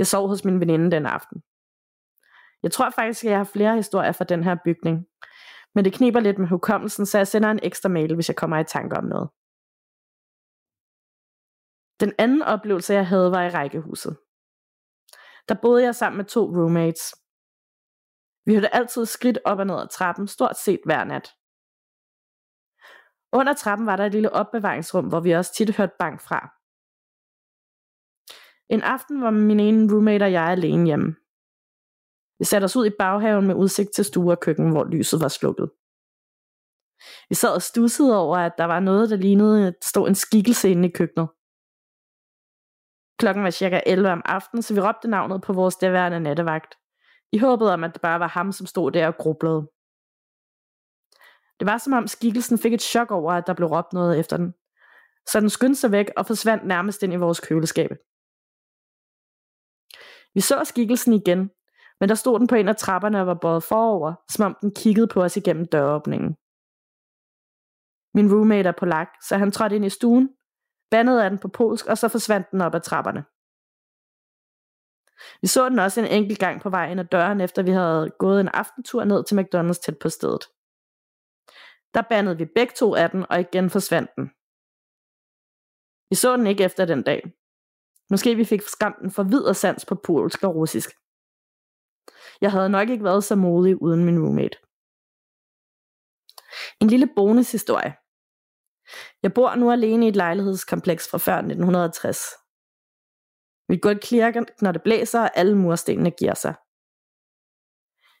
S2: Jeg sov hos min veninde den aften. Jeg tror faktisk, at jeg har flere historier fra den her bygning, men det kniber lidt med hukommelsen, så jeg sender en ekstra mail, hvis jeg kommer i tanke om noget. Den anden oplevelse, jeg havde, var i rækkehuset. Der boede jeg sammen med to roommates. Vi hørte altid skridt op og ned ad trappen, stort set hver nat. Under trappen var der et lille opbevaringsrum, hvor vi også tit hørte bank fra. En aften var min ene roommate og jeg alene hjemme. Vi satte os ud i baghaven med udsigt til stue og køkken, hvor lyset var slukket. Vi sad og stussede over, at der var noget, der lignede, at der stod en skikkelse inde i køkkenet. Klokken var cirka 11 om aftenen, så vi råbte navnet på vores derværende nattevagt. I håbet om, at det bare var ham, som stod der og grublede. Det var som om skikkelsen fik et chok over, at der blev råbt noget efter den. Så den skyndte sig væk og forsvandt nærmest ind i vores køleskab. Vi så skikkelsen igen, men der stod den på en af trapperne og var bøjet forover, som om den kiggede på os igennem døråbningen. Min roommate er polak, så han trådte ind i stuen, bandede af den på polsk, og så forsvandt den op ad trapperne. Vi så den også en enkelt gang på vejen ad døren, efter vi havde gået en aftentur ned til McDonald's tæt på stedet. Der bandede vi begge to af den, og igen forsvandt den. Vi så den ikke efter den dag. Måske vi fik skræmt den for sans på polsk og russisk. Jeg havde nok ikke været så modig uden min roommate. En lille bonushistorie. Jeg bor nu alene i et lejlighedskompleks fra før 1960. Mit gulv klirker, når det blæser, og alle murstenene giver sig.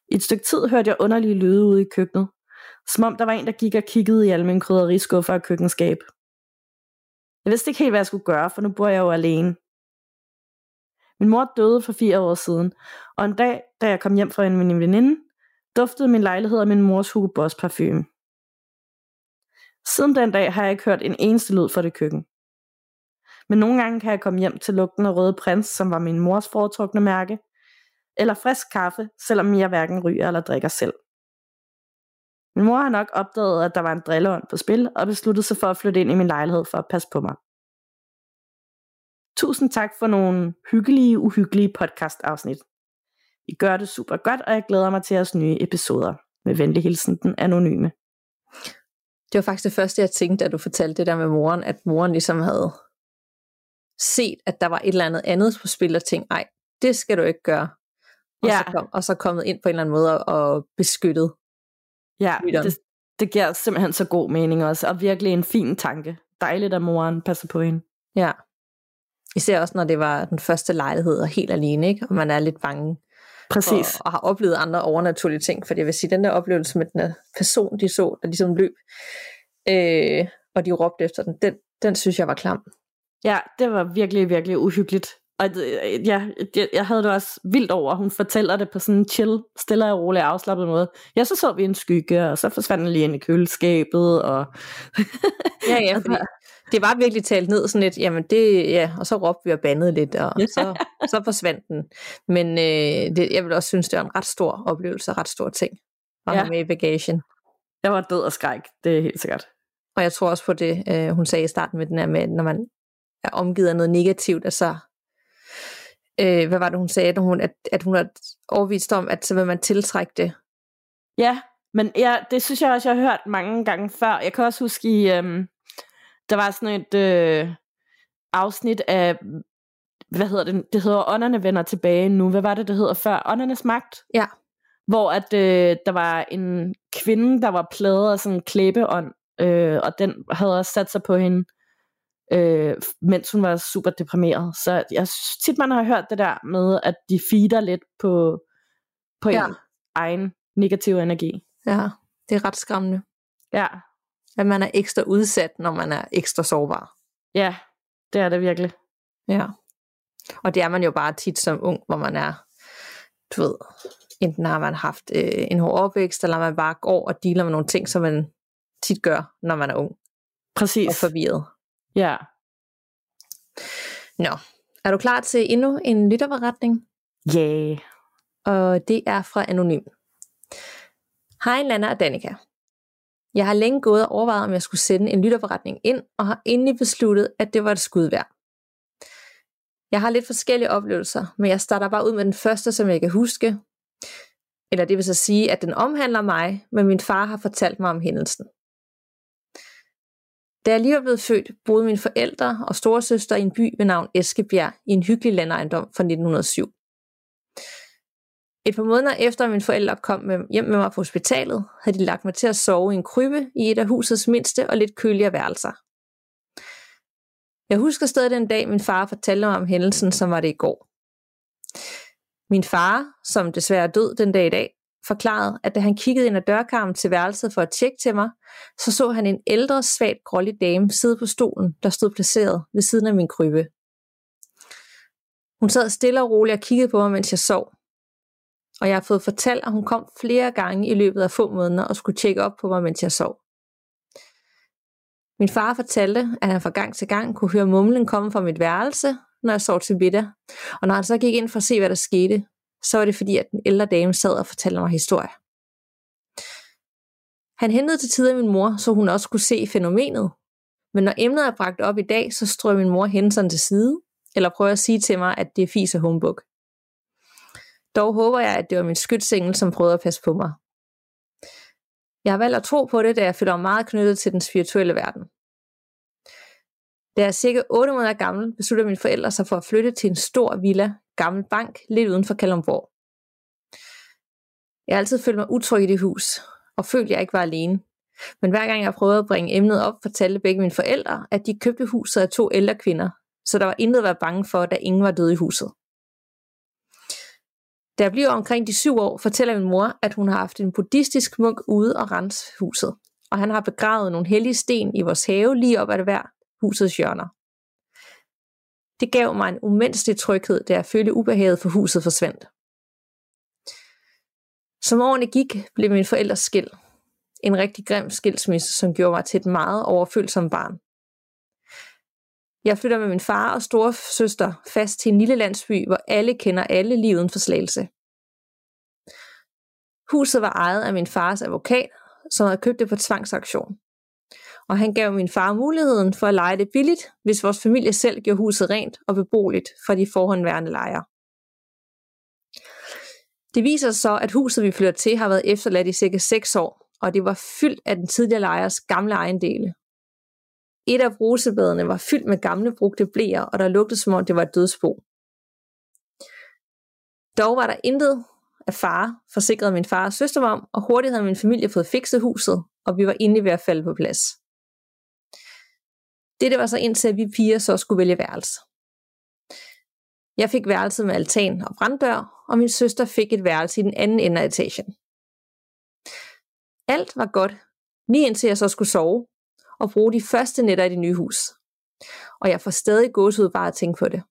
S2: I et stykke tid hørte jeg underlige lyde ude i køkkenet, som om der var en, der gik og kiggede i alle mine krydderiskuffer og køkkenskab. Jeg vidste ikke helt, hvad jeg skulle gøre, for nu bor jeg jo alene. Min mor døde for fire år siden, og en dag, da jeg kom hjem fra en min veninde, duftede min lejlighed af min mors Hugo Boss parfume. Siden den dag har jeg ikke hørt en eneste lyd fra det køkken. Men nogle gange kan jeg komme hjem til lugten af røde prins, som var min mors foretrukne mærke, eller frisk kaffe, selvom jeg hverken ryger eller drikker selv. Min mor har nok opdaget, at der var en drilleånd på spil, og besluttede sig for at flytte ind i min lejlighed for at passe på mig tusind tak for nogle hyggelige, uhyggelige podcast-afsnit. I gør det super godt, og jeg glæder mig til jeres nye episoder. Med venlig hilsen, den anonyme.
S1: Det var faktisk det første, jeg tænkte, da du fortalte det der med moren, at moren ligesom havde set, at der var et eller andet andet på spil, og tænkte, nej, det skal du ikke gøre. Og, ja. så kom, og så kommet ind på en eller anden måde og beskyttet
S2: Ja, det, det giver simpelthen så god mening også, og virkelig en fin tanke. Dejligt, at moren passer på hende.
S1: Ja. Især også, når det var den første lejlighed og helt alene, ikke? og man er lidt bange.
S2: Præcis.
S1: Og, og har oplevet andre overnaturlige ting. For jeg vil sige, den der oplevelse med den person, de så, der ligesom løb, øh, og de råbte efter den, den, den synes jeg var klam.
S2: Ja, det var virkelig, virkelig uhyggeligt. Og ja, jeg, jeg havde det også vildt over, hun fortæller det på sådan en chill, stille og rolig, afslappet måde. Ja, så så vi en skygge, og så forsvandt den lige ind i køleskabet. Og
S1: ja, ja, *laughs* fordi det var virkelig talt ned sådan lidt, jamen det, ja, og så råbte vi og bandede lidt, og så, så forsvandt den. Men øh, det, jeg vil også synes, det var en ret stor oplevelse, ret stor ting at ja. have med i bagation.
S2: Jeg var død og skræk, det er helt sikkert.
S1: Og jeg tror også på det, øh, hun sagde i starten med den her med, når man er omgivet af noget negativt, at så øh, hvad var det, hun sagde, at hun, at, at hun har overvist om, at så vil man tiltrække det.
S2: Ja, men ja, det synes jeg også, jeg har hørt mange gange før. Jeg kan også huske i, øhm, der var sådan et øh, afsnit af, hvad hedder det, det hedder Ånderne vender tilbage nu. Hvad var det, det hedder før? Åndernes magt?
S1: Ja.
S2: Hvor at øh, der var en kvinde, der var pladet af sådan en klæbeånd, øh, og den havde også sat sig på hende øh, mens hun var super deprimeret. Så jeg synes tit, man har hørt det der med, at de feeder lidt på, på ja. en egen negativ energi.
S1: Ja, det er ret skræmmende.
S2: Ja.
S1: At man er ekstra udsat, når man er ekstra sårbar.
S2: Ja, det er det virkelig.
S1: Ja. Og det er man jo bare tit som ung, hvor man er, du ved, enten har man haft øh, en hård opvækst, eller man bare går og dealer med nogle ting, som man tit gør, når man er ung.
S2: Præcis.
S1: Og forvirret.
S2: Ja.
S1: Nå, er du klar til endnu en lytterberetning?
S2: Ja. Yeah.
S1: Og det er fra Anonym. Hej Lana og Danika. Jeg har længe gået og overvejet, om jeg skulle sende en lytterforretning ind, og har endelig besluttet, at det var et skud værd. Jeg har lidt forskellige oplevelser, men jeg starter bare ud med den første, som jeg kan huske. Eller det vil så sige, at den omhandler mig, men min far har fortalt mig om hændelsen. Da jeg lige var blevet født, boede mine forældre og storesøster i en by ved navn Eskebjerg i en hyggelig landejendom fra 1907. Et par måneder efter, at mine forældre kom med, hjem med mig på hospitalet, havde de lagt mig til at sove i en krybbe i et af husets mindste og lidt køligere værelser. Jeg husker stadig den dag, min far fortalte mig om hændelsen, som var det i går. Min far, som desværre er død den dag i dag, forklarede, at da han kiggede ind ad dørkarmen til værelset for at tjekke til mig, så så han en ældre, svagt grålig dame sidde på stolen, der stod placeret ved siden af min krybbe. Hun sad stille og roligt og kiggede på mig, mens jeg sov. Og jeg har fået fortalt, at hun kom flere gange i løbet af få måneder og skulle tjekke op på mig, mens jeg sov. Min far fortalte, at han fra gang til gang kunne høre mumlen komme fra mit værelse, når jeg sov til middag. Og når han så gik ind for at se, hvad der skete, så var det fordi, at den ældre dame sad og fortalte mig historie. Han hentede til tider min mor, så hun også kunne se fænomenet. Men når emnet er bragt op i dag, så strøg min mor hændelserne til side, eller prøver at sige til mig, at det er fis og humbug. Dog håber jeg, at det var min skytsengel, som prøvede at passe på mig. Jeg har valgt at tro på det, da jeg føler mig meget knyttet til den spirituelle verden. Da jeg er cirka 8 måneder gammel, beslutter mine forældre sig for at flytte til en stor villa gammel bank lidt uden for Kalundborg. Jeg har altid følt mig utryg i det hus, og følte, at jeg ikke var alene. Men hver gang jeg prøvede at bringe emnet op, fortalte begge mine forældre, at de købte huset af to ældre kvinder, så der var intet at være bange for, da ingen var døde i huset. Da jeg bliver omkring de syv år, fortæller min mor, at hun har haft en buddhistisk munk ude og rense huset, og han har begravet nogle hellige sten i vores have lige op ad hver husets hjørner. Det gav mig en umenneskelig tryghed, da jeg følte ubehaget for huset forsvandt. Som årene gik, blev min forældres skild. En rigtig grim skilsmisse, som gjorde mig til et meget overfølsomt barn. Jeg flytter med min far og store søster fast til en lille landsby, hvor alle kender alle lige uden for slagelse. Huset var ejet af min fars advokat, som havde købt det på tvangsaktion. og han gav min far muligheden for at lege det billigt, hvis vores familie selv gjorde huset rent og beboeligt for de forhåndværende lejere. Det viser sig så, at huset, vi flytter til, har været efterladt i cirka 6 år, og det var fyldt af den tidligere lejers gamle ejendele. Et af brusebadene var fyldt med gamle brugte blæer, og der lugtede som om det var et dødsbo. Dog var der intet af far, forsikrede min far og søster om, og hurtigt havde min familie fået fikset huset, og vi var endelig ved at falde på plads. Dette var så indtil, at vi piger så skulle vælge værelse. Jeg fik værelset med altan og branddør, og min søster fik et værelse i den anden ende af etagen. Alt var godt, lige indtil jeg så skulle sove og bruge de første nætter i det nye hus. Og jeg får stadig gåsehud bare at tænke på det.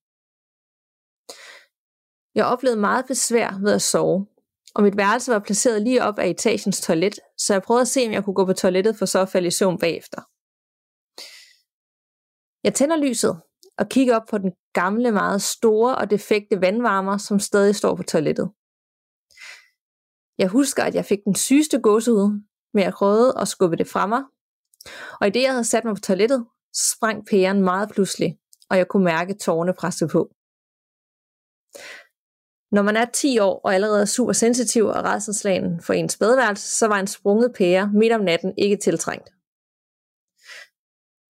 S1: Jeg oplevede meget besvær ved at sove, og mit værelse var placeret lige op af etagens toilet, så jeg prøvede at se, om jeg kunne gå på toilettet for så at falde i søvn bagefter. Jeg tænder lyset og kigger op på den gamle, meget store og defekte vandvarmer, som stadig står på toilettet. Jeg husker, at jeg fik den sygeste gåsehud, men jeg prøvede at skubbe det fra mig. Og i det, jeg havde sat mig på toilettet, sprang pæren meget pludselig, og jeg kunne mærke tårne presse på. Når man er 10 år og allerede er super sensitiv og redselslagen for ens badeværelse, så var en sprunget pære midt om natten ikke tiltrængt.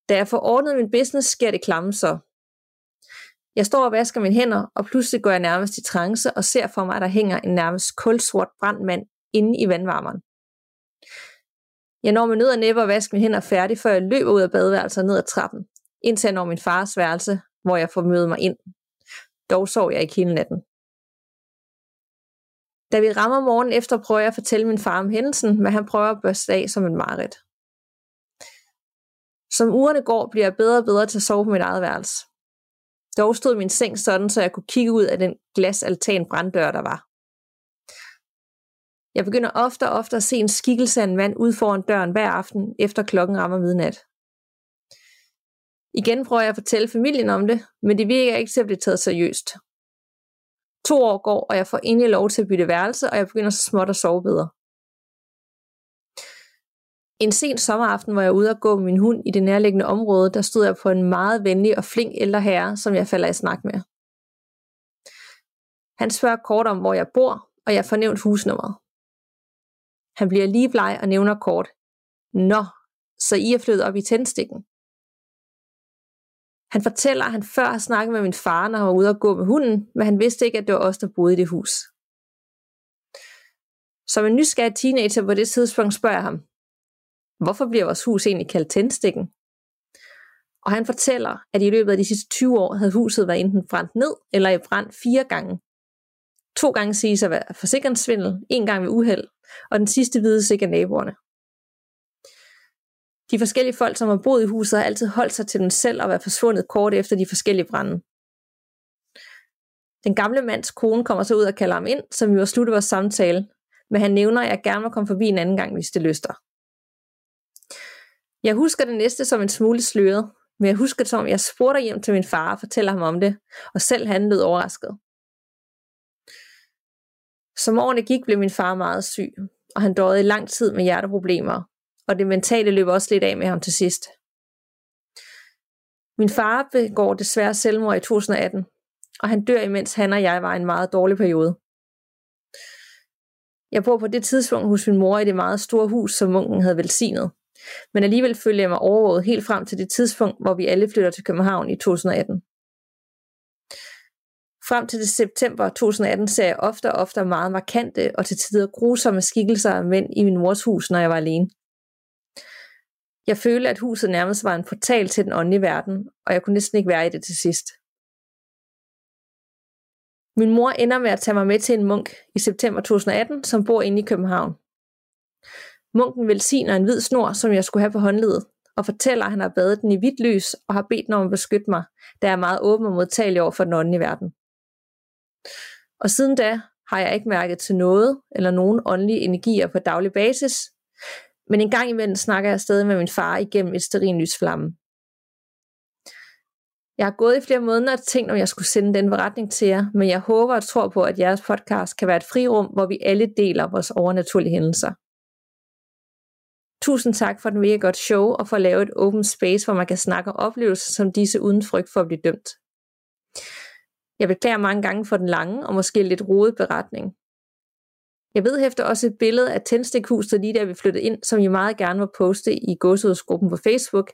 S1: Da jeg får ordnet min business, sker det klamme så. Jeg står og vasker mine hænder, og pludselig går jeg nærmest i trance og ser for mig, at der hænger en nærmest kulsort brandmand inde i vandvarmeren. Jeg når mig ned og næppe og vaske mine hænder færdig, før jeg løber ud af badeværelset og ned ad trappen, indtil jeg når min fars værelse, hvor jeg får mødet mig ind. Dog sov jeg ikke hele natten. Da vi rammer morgen efter, prøver jeg at fortælle min far om hændelsen, men han prøver at børste af som en mareridt. Som ugerne går, bliver jeg bedre og bedre til at sove på mit eget værelse. Dog stod min seng sådan, så jeg kunne kigge ud af den glasaltan branddør, der var. Jeg begynder ofte og ofte at se en skikkelse af en mand ud foran døren hver aften, efter klokken rammer midnat. Igen prøver jeg at fortælle familien om det, men det virker ikke til at blive taget seriøst. To år går, og jeg får endelig lov til at bytte værelse, og jeg begynder så småt at sove bedre. En sen sommeraften var jeg ude og gå med min hund i det nærliggende område, der stod jeg på en meget venlig og flink ældre herre, som jeg falder i snak med. Han spørger kort om, hvor jeg bor, og jeg får nævnt husnummeret. Han bliver lige bleg og nævner kort. Nå, så I er flyttet op i tændstikken. Han fortæller, at han før har snakket med min far, når han var ude og gå med hunden, men han vidste ikke, at det var os, der boede i det hus. Som en nysgerrig teenager på det tidspunkt spørger jeg ham, hvorfor bliver vores hus egentlig kaldt tændstikken? Og han fortæller, at i løbet af de sidste 20 år havde huset været enten brændt ned eller i brand fire gange. To gange siges at være forsikringssvindel, en gang ved uheld, og den sidste vides ikke af naboerne. De forskellige folk, som har boet i huset, har altid holdt sig til den selv og været forsvundet kort efter de forskellige brænde. Den gamle mands kone kommer så ud og kalder ham ind, som vi var slutte vores samtale, men han nævner, at jeg gerne må komme forbi en anden gang, hvis det lyster. Jeg husker det næste som en smule sløret, men jeg husker det som, jeg spurgte hjem til min far og fortæller ham om det, og selv han lød overrasket. Som årene gik, blev min far meget syg, og han døde i lang tid med hjerteproblemer, og det mentale løb også lidt af med ham til sidst. Min far begår desværre selvmord i 2018, og han dør, imens han og jeg var i en meget dårlig periode. Jeg bor på det tidspunkt hos min mor i det meget store hus, som munken havde velsignet. Men alligevel følger jeg mig overvåget helt frem til det tidspunkt, hvor vi alle flytter til København i 2018. Frem til det september 2018 ser jeg ofte og ofte meget markante og til tider grusomme skikkelser af mænd i min mors hus, når jeg var alene. Jeg følte, at huset nærmest var en portal til den åndelige verden, og jeg kunne næsten ikke være i det til sidst. Min mor ender med at tage mig med til en munk i september 2018, som bor inde i København. Munken velsigner en hvid snor, som jeg skulle have på håndledet, og fortæller, at han har badet den i hvidt lys og har bedt den om at beskytte mig, da jeg er meget åben og modtagelig over for den åndelige verden. Og siden da har jeg ikke mærket til noget eller nogen åndelige energier på daglig basis, men en gang imellem snakker jeg stadig med min far igennem et sterinlysflamme. Jeg har gået i flere måneder og tænkt, om jeg skulle sende den beretning til jer, men jeg håber og tror på, at jeres podcast kan være et frirum, hvor vi alle deler vores overnaturlige hændelser. Tusind tak for den mega godt show, og for at lave et open space, hvor man kan snakke om oplevelser som disse uden frygt for at blive dømt. Jeg beklager mange gange for den lange og måske lidt rodet beretning. Jeg ved efter også et billede af tændstikhuset lige der vi flyttede ind, som jeg meget gerne vil poste i gåsehudsgruppen på Facebook,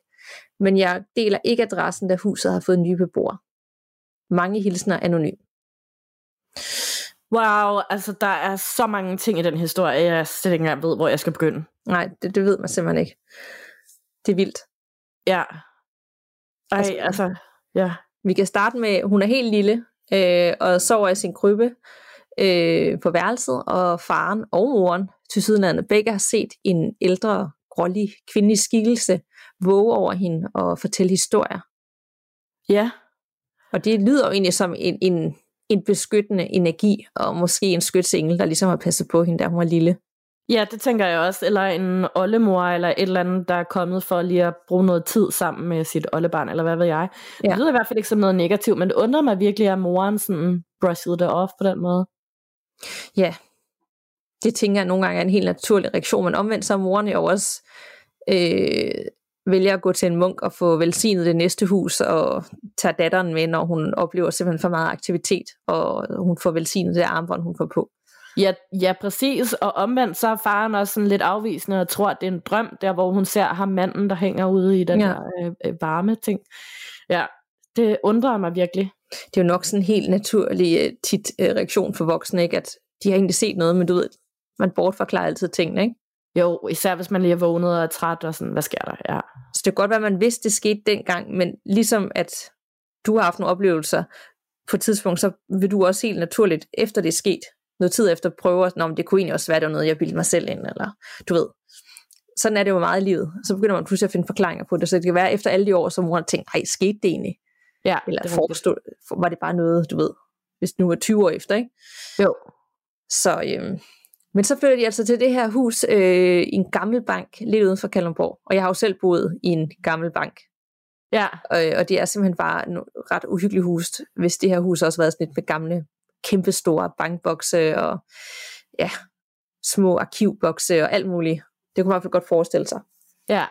S1: men jeg deler ikke adressen, da huset har fået nye beboere. Mange hilsner anonym.
S2: Wow, altså der er så mange ting i den historie, jeg slet ikke engang ved, hvor jeg skal begynde.
S1: Nej, det, det ved man simpelthen ikke. Det er vildt.
S2: Ja. Ej,
S1: altså,
S2: altså ja.
S1: Vi kan starte med, hun er helt lille øh, og sover i sin krybbe øh, på værelset, og faren og moren til sydenlandet begge har set en ældre, grålig kvindelig skikkelse våge over hende og fortælle historier.
S2: Ja,
S1: Og det lyder jo egentlig som en, en, en beskyttende energi, og måske en skytsengel, der ligesom har passet på hende, da hun var lille.
S2: Ja, det tænker jeg også. Eller en oldemor, eller et eller andet, der er kommet for lige at bruge noget tid sammen med sit oldebarn, eller hvad ved jeg. Ja. Det lyder i hvert fald ikke som noget negativt, men det undrer mig virkelig, at moren sådan brushede det off på den måde.
S1: Ja, det tænker jeg nogle gange er en helt naturlig reaktion, men omvendt så er moren jo også øh, vælger at gå til en munk og få velsignet det næste hus, og tager datteren med, når hun oplever simpelthen for meget aktivitet, og hun får velsignet det armbånd, hun får på.
S2: Ja, ja, præcis. Og omvendt så er faren også sådan lidt afvisende og tror, at det er en drøm, der hvor hun ser ham manden, der hænger ude i den
S1: Ja.
S2: der øh, øh, varme ting. Ja, det undrer mig virkelig.
S1: Det er jo nok sådan en helt naturlig øh, tit øh, reaktion for voksne, ikke? at de har egentlig set noget, men du ved, man bortforklarer altid tingene, ikke?
S2: Jo, især hvis man lige er vågnet og er træt og sådan, hvad sker der? Ja.
S1: Så det kan godt være, at man vidste, det skete dengang, men ligesom at du har haft nogle oplevelser på et tidspunkt, så vil du også helt naturligt, efter det er sket, noget tid efter prøve, at "Nå, men det kunne egentlig også være, det var noget, jeg bildte mig selv ind, eller du ved. Sådan er det jo meget i livet. Så begynder man pludselig at finde forklaringer på det, så det kan være efter alle de år, som mor har tænkt, nej, skete det egentlig?
S2: ja
S1: Eller
S2: det var
S1: forstod, var det bare noget, du ved, hvis nu er 20 år efter, ikke?
S2: Jo.
S1: Så, øhm, men så flytter de altså til det her hus øh, i en gammel bank, lidt uden for Kalundborg. Og jeg har jo selv boet i en gammel bank.
S2: Ja,
S1: Og, og det er simpelthen bare en ret uhyggelig hus, hvis det her hus også har været sådan lidt med gamle, kæmpestore bankbokse og ja, små arkivbokse og alt muligt. Det kunne man i hvert fald godt forestille sig.
S2: ja.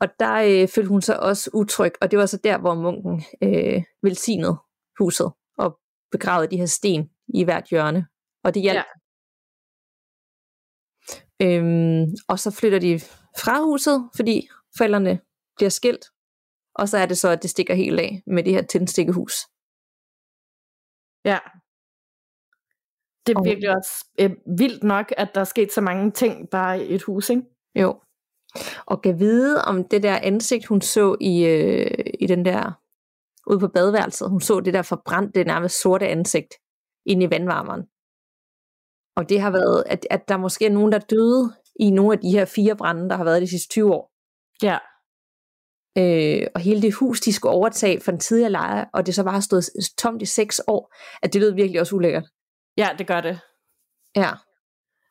S1: Og der øh, følte hun sig også utryg, og det var så der, hvor munken øh, velsignede huset og begravede de her sten i hvert hjørne. Og det hjalp.
S2: Ja.
S1: Øhm, og så flytter de fra huset, fordi forældrene bliver skilt. Og så er det så, at det stikker helt af med det her tændstikkehus.
S2: Ja. Det er virkelig også øh, vildt nok, at der er sket så mange ting bare i et hus, ikke?
S1: Jo. Og kan vide om det der ansigt, hun så i, øh, i den der, ude på badeværelset, hun så det der forbrændte, nærmest sorte ansigt inde i vandvarmeren. Og det har været, at, at der måske er nogen, der døde i nogle af de her fire brænde, der har været de sidste 20 år.
S2: Ja.
S1: Øh, og hele det hus, de skulle overtage for den tidligere lejer, og det så bare har stået tomt i seks år, at det lød virkelig også ulækkert.
S2: Ja, det gør det.
S1: Ja.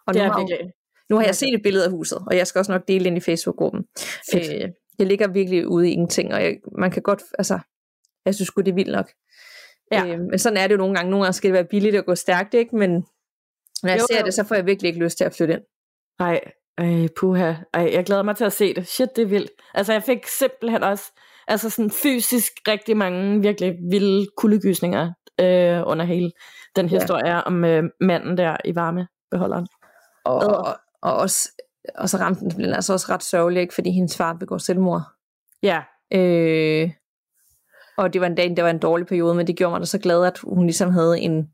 S1: Og
S2: Det
S1: nu
S2: er
S1: har,
S2: virkelig.
S1: nu har jeg set et billede af huset, og jeg skal også nok dele det ind i Facebook-gruppen.
S2: Fedt.
S1: Øh, det ligger virkelig ude i ingenting, og jeg, man kan godt, altså, jeg synes sgu, det er vildt nok.
S2: Ja.
S1: Øh, men sådan er det jo nogle gange. Nogle gange skal det være billigt at gå stærkt, ikke? Men når jeg
S2: Jo,
S1: ser
S2: jo.
S1: det, så får jeg virkelig ikke lyst til at flytte ind.
S2: Ej, ej, puha. Ej, jeg glæder mig til at se det. Shit, det er vildt. Altså, jeg fik simpelthen også altså sådan fysisk rigtig mange virkelig vilde kuldegysninger øh, under hele den
S1: Ja.
S2: historie om øh, manden der i varmebeholderen.
S1: Og, og, og, også, og så ramte den den altså også ret sørgelig, ikke? Fordi hendes far begår selvmord.
S2: Ja,
S1: Øh, og det var en dag, det var en dårlig periode, men det gjorde mig da så glad, at hun ligesom havde en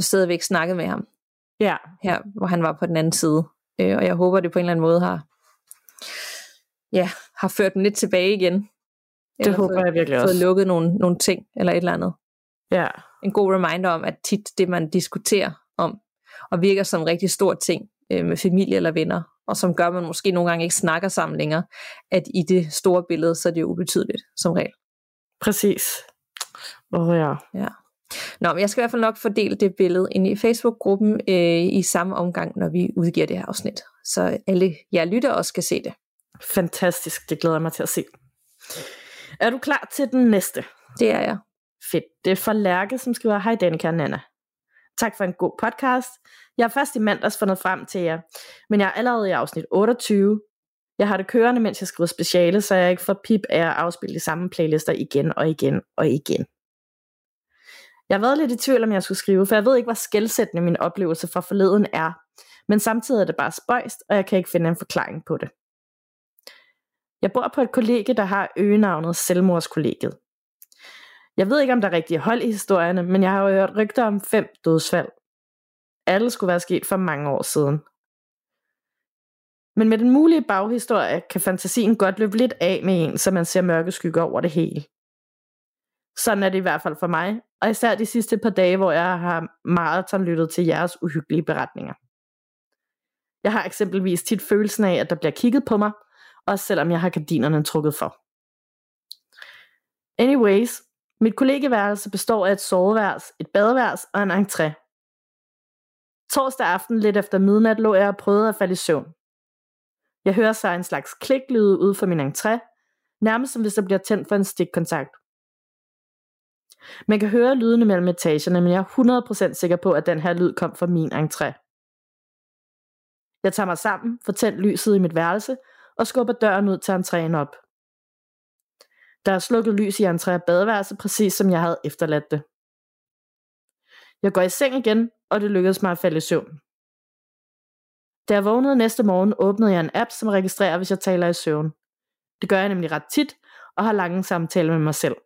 S1: stadigvæk snakket med ham.
S2: ja,
S1: her, hvor han var på den anden side. Øh, og jeg håber, det på en eller anden måde har, ja, har ført den lidt tilbage igen.
S2: det
S1: Eller
S2: håber
S1: fået,
S2: jeg virkelig
S1: fået
S2: også.
S1: lukket nogle, nogle ting, eller et eller andet.
S2: Ja,
S1: En god reminder om, at tit det, man diskuterer om, og virker som en rigtig stor ting øh, med familie eller venner, og som gør, at man måske nogle gange ikke snakker sammen længere, at i det store billede, så er det jo ubetydeligt som regel.
S2: præcis. Oh, ja.
S1: Ja. Nå, men jeg skal i hvert fald nok fordele det billede ind i Facebook-gruppen øh, i samme omgang, når vi udgiver det her afsnit. Så alle jer lytter også skal se det.
S2: Fantastisk, det glæder jeg mig til at se. Er du klar til den næste?
S1: Det er jeg.
S2: Fedt. Det er fra Lærke, som skriver, Hej Danika og Nana. Tak for en god podcast. Jeg har først i mandags fundet frem til jer, men jeg er allerede i afsnit 28. Jeg har det kørende, mens jeg skriver speciale, så jeg ikke får pip af at afspille de samme playlister igen og igen og igen. Jeg har været lidt i tvivl, om jeg skulle skrive, for jeg ved ikke, hvor skældsættende min oplevelse fra forleden er. Men samtidig er det bare spøjst, og jeg kan ikke finde en forklaring på det. Jeg bor på et kollegie, der har øgenavnet Selvmordskollegiet. Jeg ved ikke, om der er rigtige hold i historierne, men jeg har jo hørt rygter om fem dødsfald. Alle skulle være sket for mange år siden. Men med den mulige baghistorie kan fantasien godt løbe lidt af med en, så man ser mørke skygger over det hele. Sådan er det i hvert fald for mig, og især de sidste par dage, hvor jeg har meget lyttet til jeres uhyggelige beretninger. Jeg har eksempelvis tit følelsen af, at der bliver kigget på mig, også selvom jeg har gardinerne trukket for. Anyways, mit kollegeværelse består af et soveværelse, et badeværelse og en entré. Torsdag aften lidt efter midnat lå jeg og prøvede at falde i søvn. Jeg hører så en slags kliklyd ud fra min entré, nærmest som hvis der bliver tændt for en stikkontakt. Man kan høre lydene mellem etagerne, men jeg er 100% sikker på, at den her lyd kom fra min entré. Jeg tager mig sammen, får tændt lyset i mit værelse og skubber døren ud til entréen op. Der er slukket lys i entré og badeværelse, præcis som jeg havde efterladt det. Jeg går i seng igen, og det lykkedes mig at falde i søvn. Da jeg vågnede næste morgen, åbnede jeg en app, som registrerer, hvis jeg taler i søvn. Det gør jeg nemlig ret tit, og har lange samtaler med mig selv.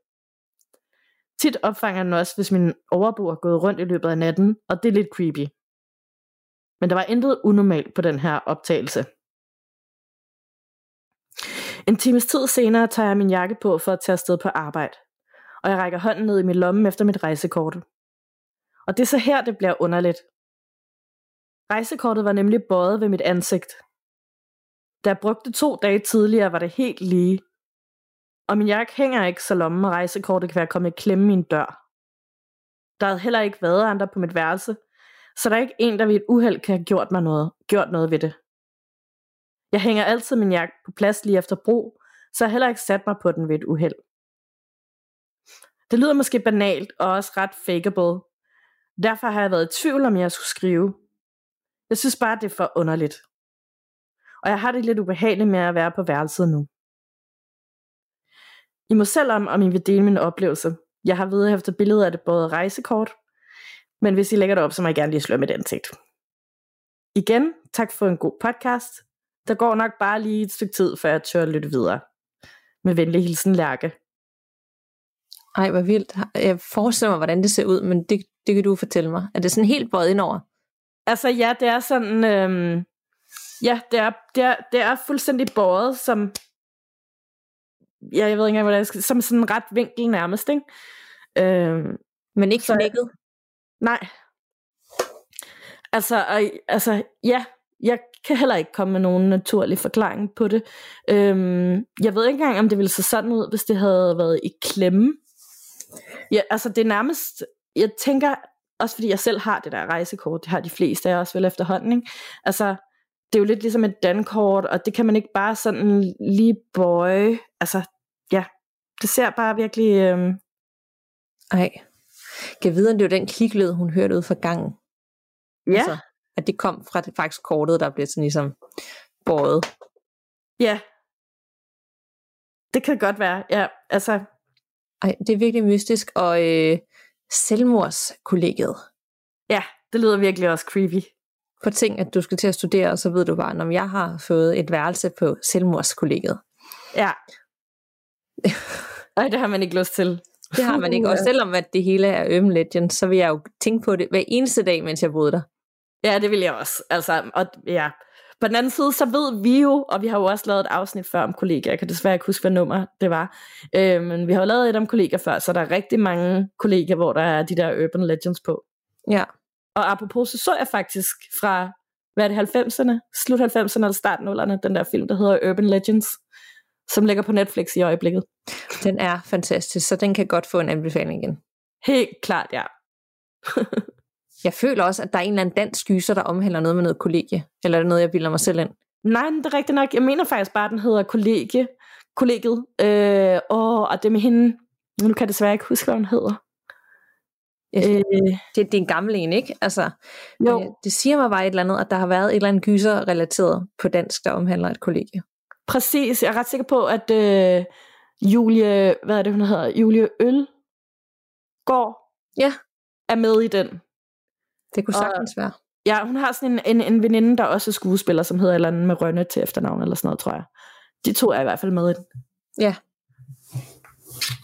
S2: Tit opfanger den også, hvis min overbo er gået rundt i løbet af natten, og det er lidt creepy. Men der var intet unormalt på den her optagelse. En times tid senere tager jeg min jakke på for at tage afsted på arbejde, og jeg rækker hånden ned i min lomme efter mit rejsekort. Og det er så her, det bliver underligt. Rejsekortet var nemlig bøjet ved mit ansigt. Da jeg brugte to dage tidligere, var det helt lige. Og min jakke hænger ikke, så lommen og rejsekortet kan være kommet i klemme i en dør. Der havde heller ikke været andre på mit værelse, så der er ikke en, der ved et uheld kan have gjort, mig noget, gjort noget ved det. Jeg hænger altid min jakke på plads lige efter brug, så jeg heller ikke sat mig på den ved et uheld. Det lyder måske banalt og også ret fakeable. Derfor har jeg været i tvivl om jeg skulle skrive. Jeg synes bare, det er for underligt. Og jeg har det lidt ubehageligt med at være på værelset nu. I må selv om, om I vil dele min oplevelse. Jeg har vedhæftet billeder af det både rejsekort, men hvis I lægger det op, så må jeg gerne lige slå med den ansigt. Igen, tak for en god podcast. Der går nok bare lige et stykke tid, før jeg tør at lytte videre. Med venlig hilsen, Lærke.
S1: Ej, hvor vildt. Jeg forestiller mig, hvordan det ser ud, men det, det kan du fortælle mig. Er det sådan helt bøjet indover?
S2: Altså ja, det er sådan... Øhm, ja, det er, det, er, det er fuldstændig båret som... Ja, jeg ved ikke engang, hvordan jeg skal... Som sådan en ret vinkel nærmest, ikke? Øhm,
S1: men ikke knækket?
S2: Nej. Altså, og, altså, ja, jeg kan heller ikke komme med nogen naturlig forklaring på det. Øhm, jeg ved ikke engang, om det ville se sådan ud, hvis det havde været i klemme. Ja, altså det er nærmest, jeg tænker, også fordi jeg selv har det der rejsekort, det har de fleste af os vel efterhånden, ikke? Altså, det er jo lidt ligesom et dankort, og det kan man ikke bare sådan lige bøje. Altså, ja, det ser bare virkelig... Øhm...
S1: Ej, kan vide, at det var den kliklyd, hun hørte ud fra gangen.
S2: Ja. Altså,
S1: at det kom fra det faktisk kortet, der blev sådan ligesom båret.
S2: Ja. Det kan godt være, ja. Altså.
S1: Ej, det er virkelig mystisk, og øh, selvmordskollegiet.
S2: Ja, det lyder virkelig også creepy.
S1: På ting, at du skal til at studere, og så ved du bare, om jeg har fået et værelse på selvmordskollegiet.
S2: Ja. *laughs* Ej, det har man ikke lyst til.
S1: Det har man ikke. Og selvom at det hele er Urban Legend, så vil jeg jo tænke på det hver eneste dag, mens jeg boede der.
S2: Ja, det vil jeg også. Altså, og, ja. På den anden side, så ved vi jo, og vi har jo også lavet et afsnit før om kollegaer, jeg kan desværre ikke huske, hvad nummer det var, øh, men vi har jo lavet et om kollegaer før, så der er rigtig mange kollegaer, hvor der er de der Urban Legends på.
S1: Ja.
S2: Og apropos, så så jeg faktisk fra, hvad er det, 90'erne, slut 90'erne eller start 0'erne, den der film, der hedder Urban Legends, som ligger på Netflix i øjeblikket.
S1: Den er fantastisk, så den kan godt få en anbefaling igen.
S2: Helt klart, ja. *laughs*
S1: Jeg føler også, at der er en eller anden dansk gyser, der omhandler noget med noget kollegie. Eller er det noget, jeg bilder mig selv ind?
S2: Nej, det er rigtigt nok. Jeg mener faktisk bare, at den hedder kollegie. Kollegiet. Øh, og, og det med hende. Nu kan jeg desværre ikke huske, hvad hun hedder.
S1: Øh, det, det er en gammel en, ikke? Altså, jo. Øh, det siger mig bare et eller andet, at der har været et eller andet gyser relateret på dansk, der omhandler et kollegie.
S2: Præcis, jeg er ret sikker på, at øh, Julie, hvad er det hun hedder, Julie Øl går
S1: Ja.
S2: er med i den.
S1: Det kunne
S2: Og-
S1: sagtens være.
S2: Ja, hun har sådan en, en, en veninde, der også er skuespiller, som hedder eller andet med Rønne til efternavn, eller sådan noget, tror jeg. De to er i hvert fald med i den.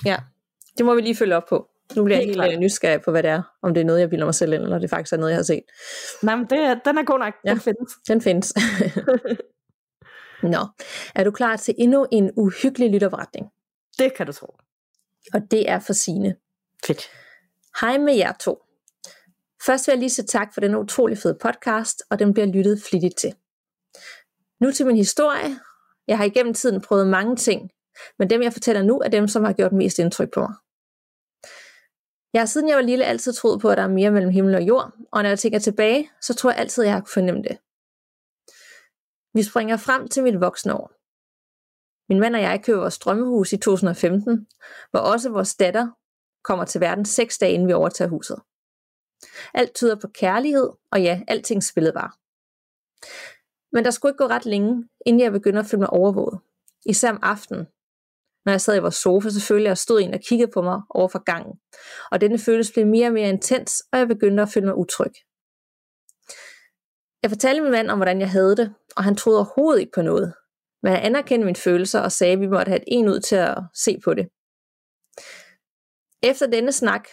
S1: Ja, det må vi lige følge op på. Nu bliver jeg
S2: Helt
S1: helt
S2: klart.
S1: øh, nysgerrig på, hvad det er. Om det er noget, jeg bilder mig selv ind, eller det faktisk er noget, jeg har set.
S2: Nej, men det, er- den er god nok.
S1: Ja.
S2: Den findes.
S1: Den findes. *laughs* Nå, er du klar til endnu en uhyggelig lytterberetning?
S2: Det kan du tro.
S1: Og det er for sine.
S2: Fedt.
S1: Hej med jer to. Først vil jeg lige sige tak for den utrolig fede podcast, og den bliver lyttet flittigt til. Nu til min historie. Jeg har igennem tiden prøvet mange ting, men dem jeg fortæller nu er dem, som har gjort mest indtryk på mig. Jeg har siden jeg var lille altid troet på, at der er mere mellem himmel og jord, og når jeg tænker tilbage, så tror jeg altid, at jeg har kunnet fornemme det. Vi springer frem til mit voksne år. Min mand og jeg køber vores drømmehus i 2015, hvor også vores datter kommer til verden seks dage inden vi overtager huset. Alt tyder på kærlighed, og ja, alting spillede bare. Men der skulle ikke gå ret længe, inden jeg begyndte at føle mig overvåget. Især om aftenen. Når jeg sad i vores sofa, så følte jeg, at stod en og kiggede på mig over for gangen. Og denne følelse blev mere og mere intens, og jeg begyndte at føle mig utryg. Jeg fortalte min mand om, hvordan jeg havde det, og han troede overhovedet ikke på noget. Men han anerkendte mine følelser og sagde, at vi måtte have et en ud til at se på det. Efter denne snak,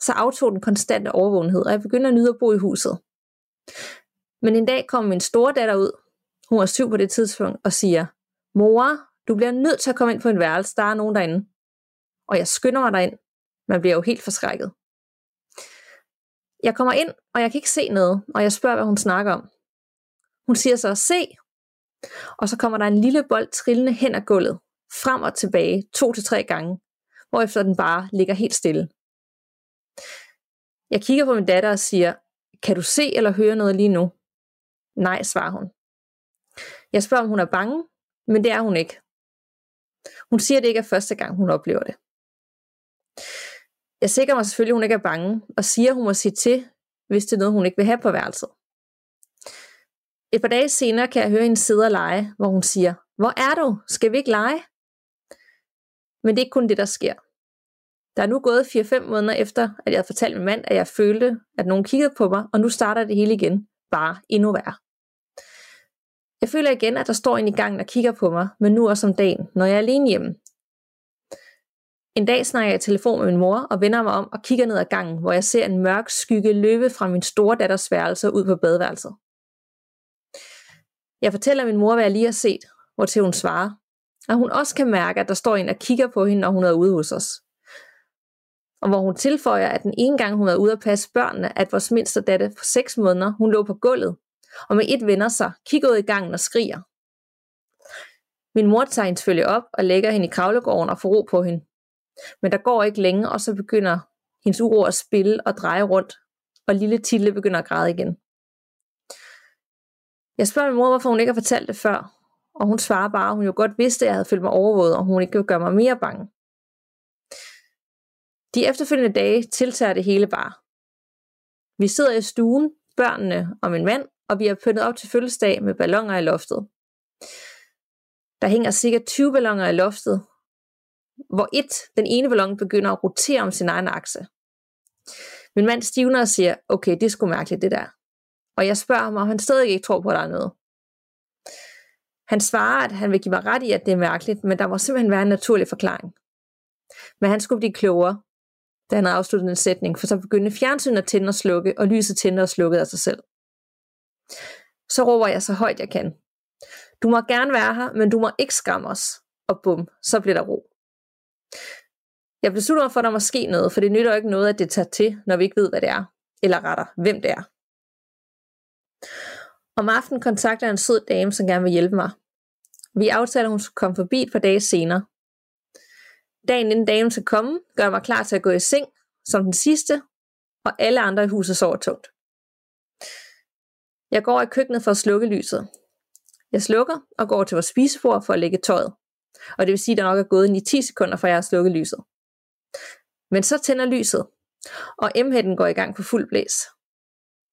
S1: så aftog den konstante overvågenhed, og jeg begyndte at nyde at bo i huset. Men en dag kom min store datter ud, hun var syv på det tidspunkt, og siger, Mor, du bliver nødt til at komme ind på en værelse, der er nogen derinde. Og jeg skynder mig derind. Man bliver jo helt forskrækket. Jeg kommer ind, og jeg kan ikke se noget, og jeg spørger, hvad hun snakker om. Hun siger så, se. Og så kommer der en lille bold trillende hen ad gulvet, frem og tilbage, to til tre gange, hvorefter den bare ligger helt stille. Jeg kigger på min datter og siger, kan du se eller høre noget lige nu? Nej, svarer hun. Jeg spørger, om hun er bange, men det er hun ikke. Hun siger, at det ikke er første gang, hun oplever det. Jeg sikrer mig selvfølgelig, at hun ikke er bange, og siger, at hun må sige til, hvis det er noget, hun ikke vil have på værelset. Et par dage senere kan jeg høre hende sidde og lege, hvor hun siger, hvor er du? Skal vi ikke lege? Men det er ikke kun det, der sker. Der er nu gået 4-5 måneder efter, at jeg havde fortalt min mand, at jeg følte, at nogen kiggede på mig, og nu starter det hele igen, bare endnu værre. Jeg føler igen, at der står en i gangen og kigger på mig, men nu også om dagen, når jeg er alene hjemme. En dag snakker jeg i telefon med min mor og vender mig om og kigger ned ad gangen, hvor jeg ser en mørk skygge løbe fra min store datters værelse ud på badeværelset. Jeg fortæller min mor, hvad jeg lige har set, hvortil hun svarer, at hun også kan mærke, at der står en og kigger på hende, når hun er ude hos os. Og hvor hun tilføjer, at den ene gang hun var ude at passe børnene, at vores mindste datter på 6 måneder, hun lå på gulvet, og med et vender sig, kigger ud i gangen og skriger. Min mor tager hende selvfølgelig op og lægger hende i kravlegården og får ro på hende. Men der går ikke længe, og så begynder hendes uro at spille og dreje rundt, og lille Tille begynder at græde igen. Jeg spørger min mor, hvorfor hun ikke har fortalt det før, og hun svarer bare, at hun jo godt vidste, at jeg havde følt mig overvåget, og hun ikke ville gøre mig mere bange. De efterfølgende dage tiltager det hele bare. Vi sidder i stuen, børnene og min mand, og vi har pyntet op til fødselsdag med ballonger i loftet. Der hænger cirka 20 ballonger i loftet, hvor et, den ene ballon begynder at rotere om sin egen akse. Min mand stivner og siger, okay, det er sgu mærkeligt det der. Og jeg spørger ham, om han stadig ikke tror på, at der er noget. Han svarer, at han vil give mig ret i, at det er mærkeligt, men der må simpelthen være en naturlig forklaring. Men han skulle blive klogere, da han havde afsluttet en sætning, for så begyndte fjernsynet at tænde og slukke, og lyset tændte og slukkede af sig selv. Så råber jeg så højt jeg kan. Du må gerne være her, men du må ikke skræmme os. Og bum, så bliver der ro. Jeg beslutter mig for, at der må ske noget, for det nytter jo ikke noget, at det tager til, når vi ikke ved, hvad det er, eller retter, hvem det er. Om aftenen kontakter jeg en sød dame, som gerne vil hjælpe mig. Vi aftaler, at hun skal komme forbi et par dage senere. Dagen inden damen skal komme, gør jeg mig klar til at gå i seng, som den sidste, og alle andre i huset sover tungt. Jeg går i køkkenet for at slukke lyset. Jeg slukker og går til vores spisebord for at lægge tøjet. Og det vil sige, at der nok er gået i 10 sekunder, før jeg har slukket lyset. Men så tænder lyset, og m går i gang på fuld blæs.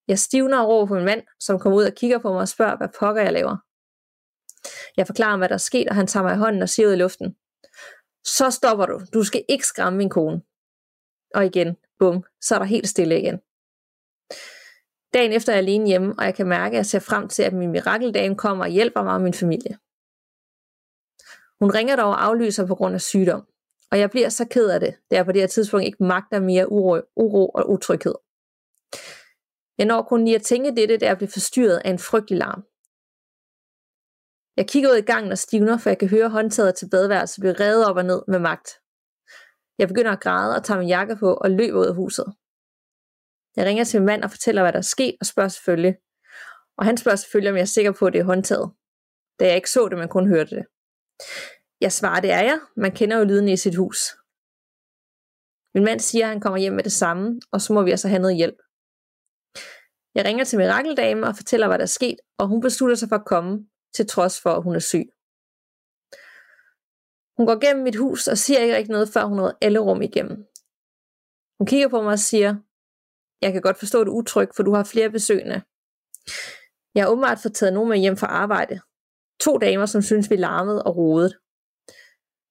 S1: Jeg stivner og råber på min mand, som kommer ud og kigger på mig og spørger, hvad pokker jeg laver. Jeg forklarer, hvad der er sket, og han tager mig i hånden og siger ud i luften. Så stopper du. Du skal ikke skræmme min kone. Og igen, bum, så er der helt stille igen. Dagen efter er jeg alene hjemme, og jeg kan mærke, at jeg ser frem til, at min mirakeldame kommer og hjælper mig og min familie. Hun ringer dog og aflyser på grund af sygdom, og jeg bliver så ked af det, da jeg på det her tidspunkt ikke magter mere uro, uro og utryghed. Jeg når kun lige at tænke dette, da jeg bliver forstyrret af en frygtelig larm. Jeg kigger ud i gangen og stivner, for jeg kan høre håndtaget til badeværelset blive revet op og ned med magt. Jeg begynder at græde og tager min jakke på og løber ud af huset. Jeg ringer til min mand og fortæller, hvad der er sket, og spørger selvfølgelig. Og han spørger selvfølgelig, om jeg er sikker på, at det er håndtaget. Da jeg ikke så det, men kun hørte det. Jeg svarer, det er jeg. Man kender jo lyden i sit hus. Min mand siger, at han kommer hjem med det samme, og så må vi altså have noget hjælp. Jeg ringer til Mirakeldame og fortæller, hvad der er sket, og hun beslutter sig for at komme, til trods for, at hun er syg. Hun går gennem mit hus og siger ikke rigtig noget, før hun nåede alle rum igennem. Hun kigger på mig og siger, jeg kan godt forstå, det utryg, for du har flere besøgende. Jeg har åbenbart fået taget nogen med hjem fra arbejde. To damer, som synes, vi larmede og rodede.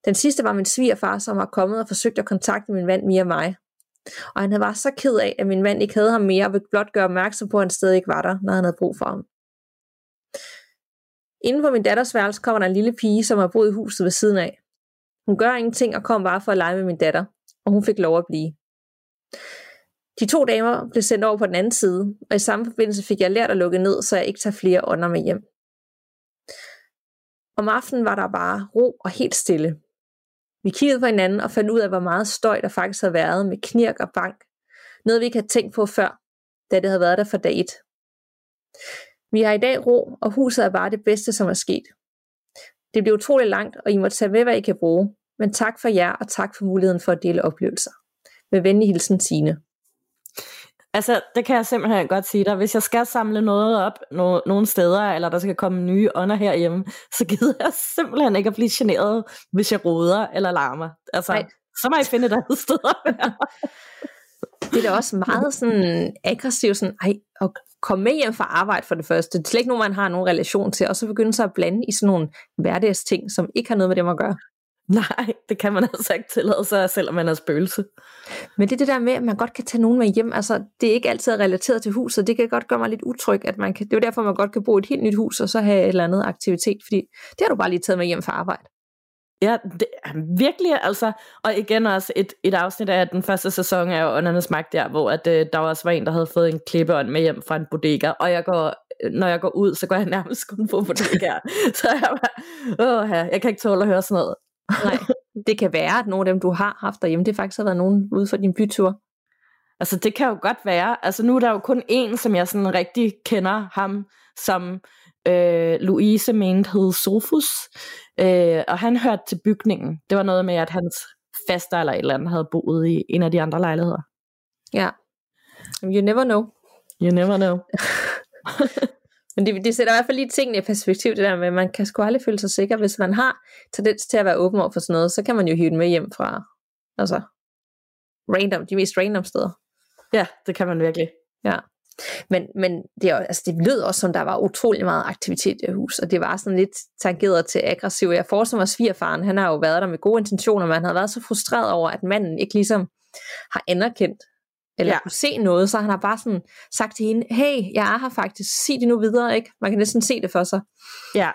S1: Den sidste var min svigerfar, som har kommet og forsøgt at kontakte min mand Mia og mig. Og han var så ked af, at min mand ikke havde ham mere, og ville blot gøre opmærksom på, at han stadig ikke var der, når han havde brug for ham. Inden for min datters værelse kommer der en lille pige, som har boet i huset ved siden af. Hun gør ingenting og kom bare for at lege med min datter, og hun fik lov at blive. De to damer blev sendt over på den anden side, og i samme forbindelse fik jeg lært at lukke ned, så jeg ikke tager flere ånder med hjem. Om aftenen var der bare ro og helt stille. Vi kiggede på hinanden og fandt ud af, hvor meget støj der faktisk havde været med knirk og bank. Noget vi ikke havde tænkt på før, da det havde været der for dag 1. Vi har i dag ro, og huset er bare det bedste, som er sket. Det bliver utroligt langt, og I må tage med, hvad I kan bruge. Men tak for jer, og tak for muligheden for at dele oplevelser. Med venlig hilsen, Signe.
S2: Altså, det kan jeg simpelthen godt sige dig. Hvis jeg skal samle noget op no- nogle steder, eller der skal komme nye ånder herhjemme, så gider jeg simpelthen ikke at blive generet, hvis jeg roder eller larmer. Altså, Nej. så må jeg finde et andet sted *laughs*
S1: Det er da også meget sådan aggressivt, sådan, ej, at komme med hjem fra arbejde for det første. Det er slet ikke nogen, man har nogen relation til, og så begynde sig at blande i sådan nogle hverdagsting, som ikke har noget med dem at gøre.
S2: Nej, det kan man altså ikke tillade sig, selvom man er spøgelse.
S1: Men det er det der med, at man godt kan tage nogen med hjem. Altså, det er ikke altid relateret til huset. Det kan godt gøre mig lidt utryg. At man kan, det er jo derfor, man godt kan bo i et helt nyt hus, og så have et eller andet aktivitet. Fordi det har du bare lige taget med hjem fra arbejde.
S2: Ja, det virkelig, altså, og igen også et, et afsnit af den første sæson af Åndernes Magt der, hvor at, øh, der også var en, der havde fået en klippeånd med hjem fra en bodega, og jeg går, når jeg går ud, så går jeg *laughs* nærmest kun på bodega. *laughs* så jeg bare, åh, jeg kan ikke tåle at høre sådan noget. *laughs*
S1: Nej, det kan være, at nogle af dem, du har haft derhjemme, det faktisk har været nogen ude for din bytur.
S2: Altså det kan jo godt være. Altså nu er der jo kun en, som jeg sådan rigtig kender ham, som øh, Louise mente hed Sofus. Øh, og han hørte til bygningen. Det var noget med, at hans faster eller et eller andet havde boet i en af de andre lejligheder.
S1: Ja. You never know.
S2: You never know. *laughs*
S1: Men det, det sætter i hvert fald lige tingene i perspektiv, det der med, at man kan sgu aldrig føle sig sikker. Hvis man har tendens til at være åben over for sådan noget, så kan man jo hive den med hjem fra altså, random, de mest random steder.
S2: Ja, det kan man virkelig.
S1: Ja. Men, men det, er, altså, det lød også som, der var utrolig meget aktivitet i hus, og det var sådan lidt tangeret til aggressiv. Jeg forestiller mig, at svigerfaren, han har jo været der med gode intentioner, men han har været så frustreret over, at manden ikke ligesom har anerkendt, eller ja. kunne se noget, så han har bare sådan sagt til hende, hey, jeg er her faktisk, sig det nu videre, ikke? Man kan næsten se det for sig.
S2: Ja,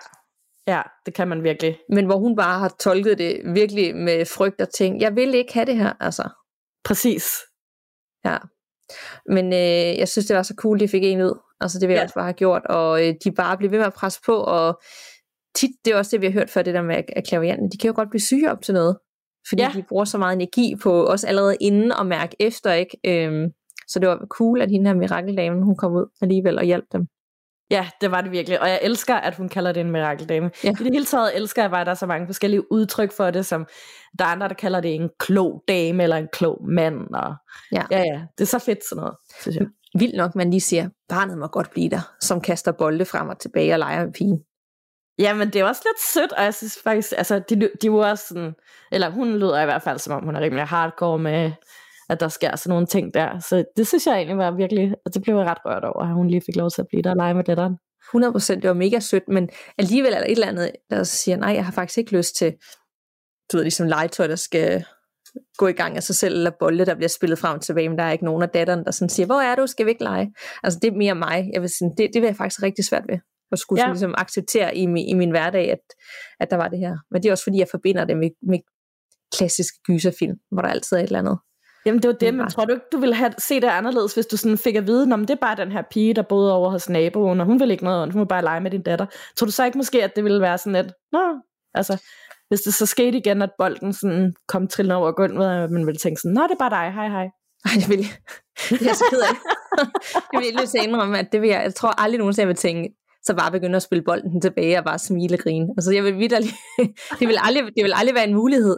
S2: ja, det kan man virkelig.
S1: Men hvor hun bare har tolket det virkelig med frygt og ting, jeg vil ikke have det her, altså.
S2: Præcis.
S1: Ja. Men øh, jeg synes, det var så cool, de fik en ud. Altså det vil jeg ja. også bare have gjort, og øh, de bare blev ved med at presse på, og tit, det er også det, vi har hørt før, det der med at klavianten, de kan jo godt blive syge op til noget fordi ja. de bruger så meget energi på os allerede inden og mærke efter, ikke? Øhm, så det var cool, at hende her mirakeldame, hun kom ud alligevel og hjalp dem.
S2: Ja, det var det virkelig. Og jeg elsker, at hun kalder det en mirakeldame. Ja. I det hele taget elsker jeg bare, at der er så mange forskellige udtryk for det, som der er andre, der kalder det en klog dame eller en klog mand. Og ja. ja, ja, det er så fedt sådan noget, synes jeg.
S1: Vildt nok, man lige siger, barnet må godt blive der, som kaster bolde frem og tilbage og leger med pigen.
S2: Ja, men det er også lidt sødt, og jeg synes faktisk, altså, de, de var også sådan, eller hun lyder i hvert fald, som om hun er rimelig hardcore med, at der sker sådan nogle ting der. Så det synes jeg egentlig var virkelig, og det blev jeg ret rørt over, at hun lige fik lov til at blive der og lege med datteren.
S1: 100%, det var mega sødt, men alligevel er der et eller andet, der siger, nej, jeg har faktisk ikke lyst til, du ved, ligesom legetøj, der skal gå i gang af sig selv, eller bolde, der bliver spillet frem og tilbage, men der er ikke nogen af datteren, der sådan siger, hvor er du, skal vi ikke lege? Altså det er mere mig, jeg vil sige, det, det vil jeg faktisk rigtig svært ved, at skulle ja. ligesom acceptere i, min, i min hverdag, at, at der var det her. Men det er også fordi, jeg forbinder det med, med klassiske gyserfilm, hvor der altid er et eller andet.
S2: Jamen det var det, men tror du ikke, du ville have, se det anderledes, hvis du sådan fik at vide, om det er bare den her pige, der boede over hos naboen, og hun vil ikke noget, hun vil bare lege med din datter. Tror du så ikke måske, at det ville være sådan lidt, nå, altså, hvis det så skete igen, at bolden sådan kom trillende over gulvet, og man ville tænke sådan, nå, det er bare dig, hej hej.
S1: Ej, det vil *laughs* jeg. Det er så ked af. jeg vil lige indrømme, at det vil jeg, jeg tror aldrig nogensinde, jeg vil tænke, så bare begynde at spille bolden tilbage og bare smile og grine. Altså, jeg vil vidderlig, *laughs* det, vil aldrig, det vil aldrig være en mulighed,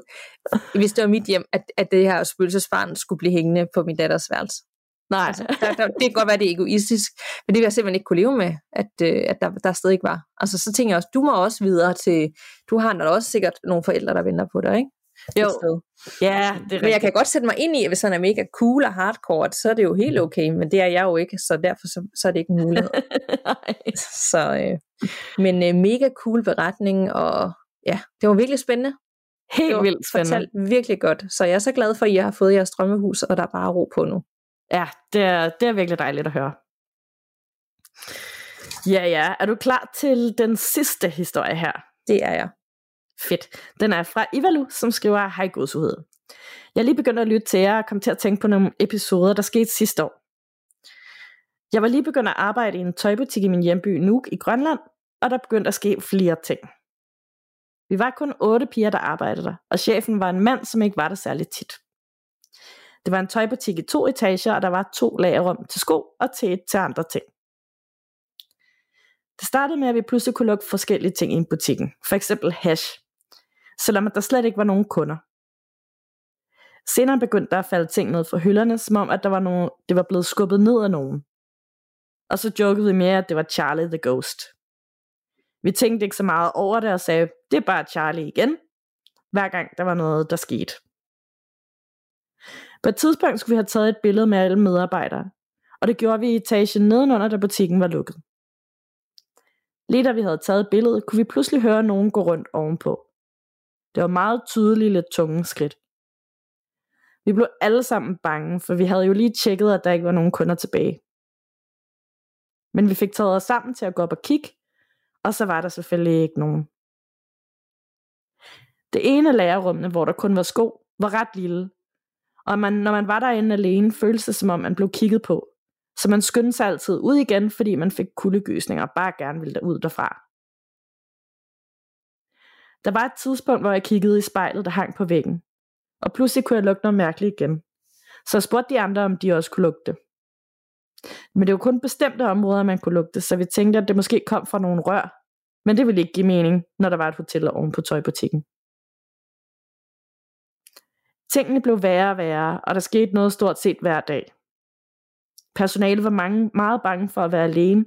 S1: hvis det var mit hjem, at, at det her spøgelsesbarn skulle blive hængende på min datters værelse. Nej. Altså, der, der, det kan godt være, det er egoistisk, men det vil jeg simpelthen ikke kunne leve med, at, øh, at der, der stadig ikke var. Altså, så tænker jeg også, du må også videre til, du har der også sikkert nogle forældre, der venter på dig, ikke?
S2: Jo, ja, det er
S1: Men jeg kan godt sætte mig ind i, at hvis han er mega cool og hardcore, så er det jo helt mm. okay, men det er jeg jo ikke, så derfor så, så er det ikke en mulighed. *laughs* så, øh, men øh, mega cool beretning, og ja, det var virkelig spændende.
S2: Helt vildt spændende.
S1: Fortalt virkelig godt, så jeg er så glad for, at I har fået jeres drømmehus, og der er bare ro på nu.
S2: Ja, det er, det er virkelig dejligt at høre. Ja, ja. Er du klar til den sidste historie her?
S1: Det er jeg.
S2: Fedt. Den er fra Ivalu, som skriver, Hej godsuhed. Jeg er lige begyndt at lytte til jer og kom til at tænke på nogle episoder, der skete sidste år. Jeg var lige begyndt at arbejde i en tøjbutik i min hjemby Nuuk i Grønland, og der begyndte at ske flere ting. Vi var kun otte piger, der arbejdede der, og chefen var en mand, som ikke var der særlig tit. Det var en tøjbutik i to etager, og der var to lagerrum til sko og til et til andre ting. Det startede med, at vi pludselig kunne lukke forskellige ting ind i butikken. For eksempel hash, selvom der slet ikke var nogen kunder. Senere begyndte der at falde ting ned fra hylderne, som om at der var nogen, det var blevet skubbet ned af nogen. Og så jokede vi mere, at det var Charlie the Ghost. Vi tænkte ikke så meget over det og sagde, det er bare Charlie igen, hver gang der var noget, der skete. På et tidspunkt skulle vi have taget et billede med alle medarbejdere, og det gjorde vi i etagen nedenunder, da butikken var lukket. Lige da vi havde taget billedet, kunne vi pludselig høre nogen gå rundt ovenpå. Det var meget tydelige, lidt tunge skridt. Vi blev alle sammen bange, for vi havde jo lige tjekket, at der ikke var nogen kunder tilbage. Men vi fik taget os sammen til at gå op og kigge, og så var der selvfølgelig ikke nogen. Det ene lærerrummene, hvor der kun var sko, var ret lille, og man, når man var derinde alene, føltes det som om man blev kigget på. Så man skyndte sig altid ud igen, fordi man fik kuldegysninger og bare gerne ville ud derfra. Der var et tidspunkt, hvor jeg kiggede i spejlet, der hang på væggen. Og pludselig kunne jeg lugte noget mærkeligt igen. Så jeg spurgte de andre, om de også kunne lugte. Men det var kun bestemte områder, man kunne lugte, så vi tænkte, at det måske kom fra nogle rør. Men det ville ikke give mening, når der var et hotel oven på tøjbutikken. Tingene blev værre og værre, og der skete noget stort set hver dag. Personalet var mange, meget bange for at være alene,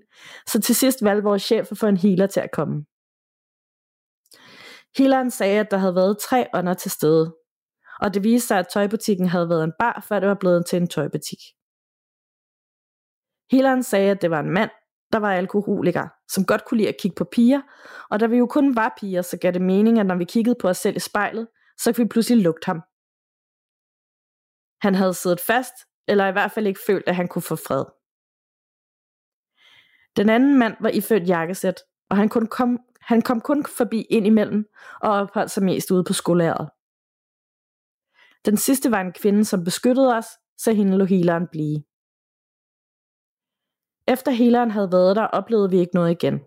S2: så til sidst valgte vores chef at få en healer til at komme. Healeren sagde, at der havde været tre ånder til stede, og det viste sig, at tøjbutikken havde været en bar, før det var blevet til en tøjbutik. Healeren sagde, at det var en mand, der var alkoholiker, som godt kunne lide at kigge på piger, og da vi jo kun var piger, så gav det mening, at når vi kiggede på os selv i spejlet, så kunne vi pludselig lugte ham. Han havde siddet fast, eller i hvert fald ikke følt, at han kunne få fred. Den anden mand var iført jakkesæt, og han, kunne, kom, han kom kun forbi ind imellem og opholdt sig mest ude på skolæret. Den sidste var en kvinde, som beskyttede os, så hende lå healeren blive. Efter healeren havde været der, oplevede vi ikke noget igen.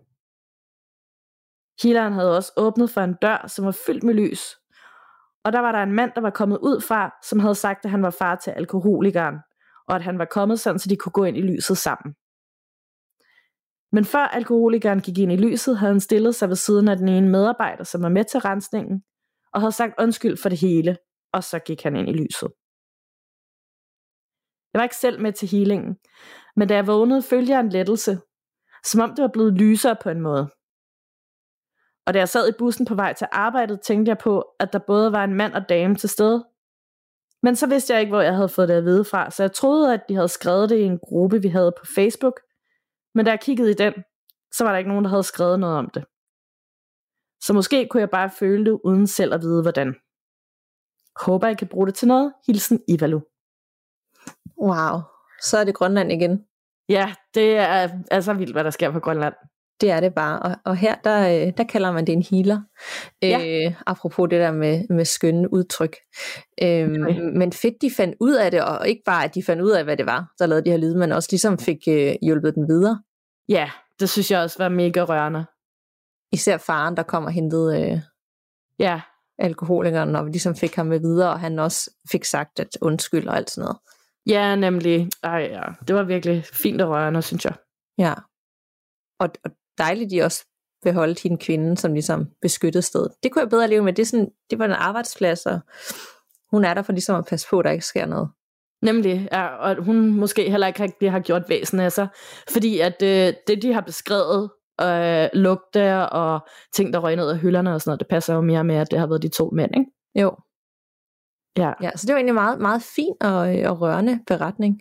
S2: Healeren havde også åbnet for en dør, som var fyldt med lys, og der var der en mand, der var kommet ud fra, som havde sagt, at han var far til alkoholikeren, og at han var kommet sådan, så de kunne gå ind i lyset sammen. Men før alkoholikeren gik ind i lyset, havde han stillet sig ved siden af den ene medarbejder, som var med til rensningen, og havde sagt undskyld for det hele, og så gik han ind i lyset. Jeg var ikke selv med til healingen, men da jeg vågnede, følte jeg en lettelse, som om det var blevet lysere på en måde. Og da jeg sad i bussen på vej til arbejdet, tænkte jeg på, at der både var en mand og dame til stede. Men så vidste jeg ikke, hvor jeg havde fået det at vide fra, så jeg troede, at de havde skrevet det i en gruppe, vi havde på Facebook. Men da jeg kiggede i den, så var der ikke nogen, der havde skrevet noget om det. Så måske kunne jeg bare føle det, uden selv at vide, hvordan. Håber, jeg kan bruge det til noget. Hilsen Ivalu.
S1: Wow, så er det Grønland igen.
S2: Ja, det er altså vildt, hvad der sker på Grønland.
S1: Det er det bare. Og, og her, der, øh, der kalder man det en healer. Ja. Øh, apropos det der med, med skønne udtryk. Øhm, okay. Men fedt, de fandt ud af det, og ikke bare, at de fandt ud af, hvad det var, der lavede de her lyde, men også ligesom fik øh, hjulpet den videre.
S2: Ja, det synes jeg også var mega rørende.
S1: Især faren, der kom og hentede øh,
S2: ja.
S1: alkoholikeren, og ligesom fik ham med videre, og han også fik sagt at undskyld og alt sådan noget.
S2: Ja, nemlig. Ej, ja. Det var virkelig fint og rørende, synes jeg.
S1: Ja. Og, og dejligt, de også beholdt hende kvinde som ligesom beskyttet sted. Det kunne jeg bedre leve med. Det, er sådan, det var en arbejdsplads, og hun er der for ligesom at passe på, at der ikke sker noget.
S2: Nemlig, ja, og hun måske heller ikke rigtig har gjort væsen af sig, fordi at øh, det, de har beskrevet, øh, lugte og ting, der røg ned af hylderne og sådan noget, det passer jo mere med, at det har været de to mænd, ikke?
S1: Jo.
S2: Ja.
S1: ja så det var egentlig meget, meget fin og, og rørende beretning.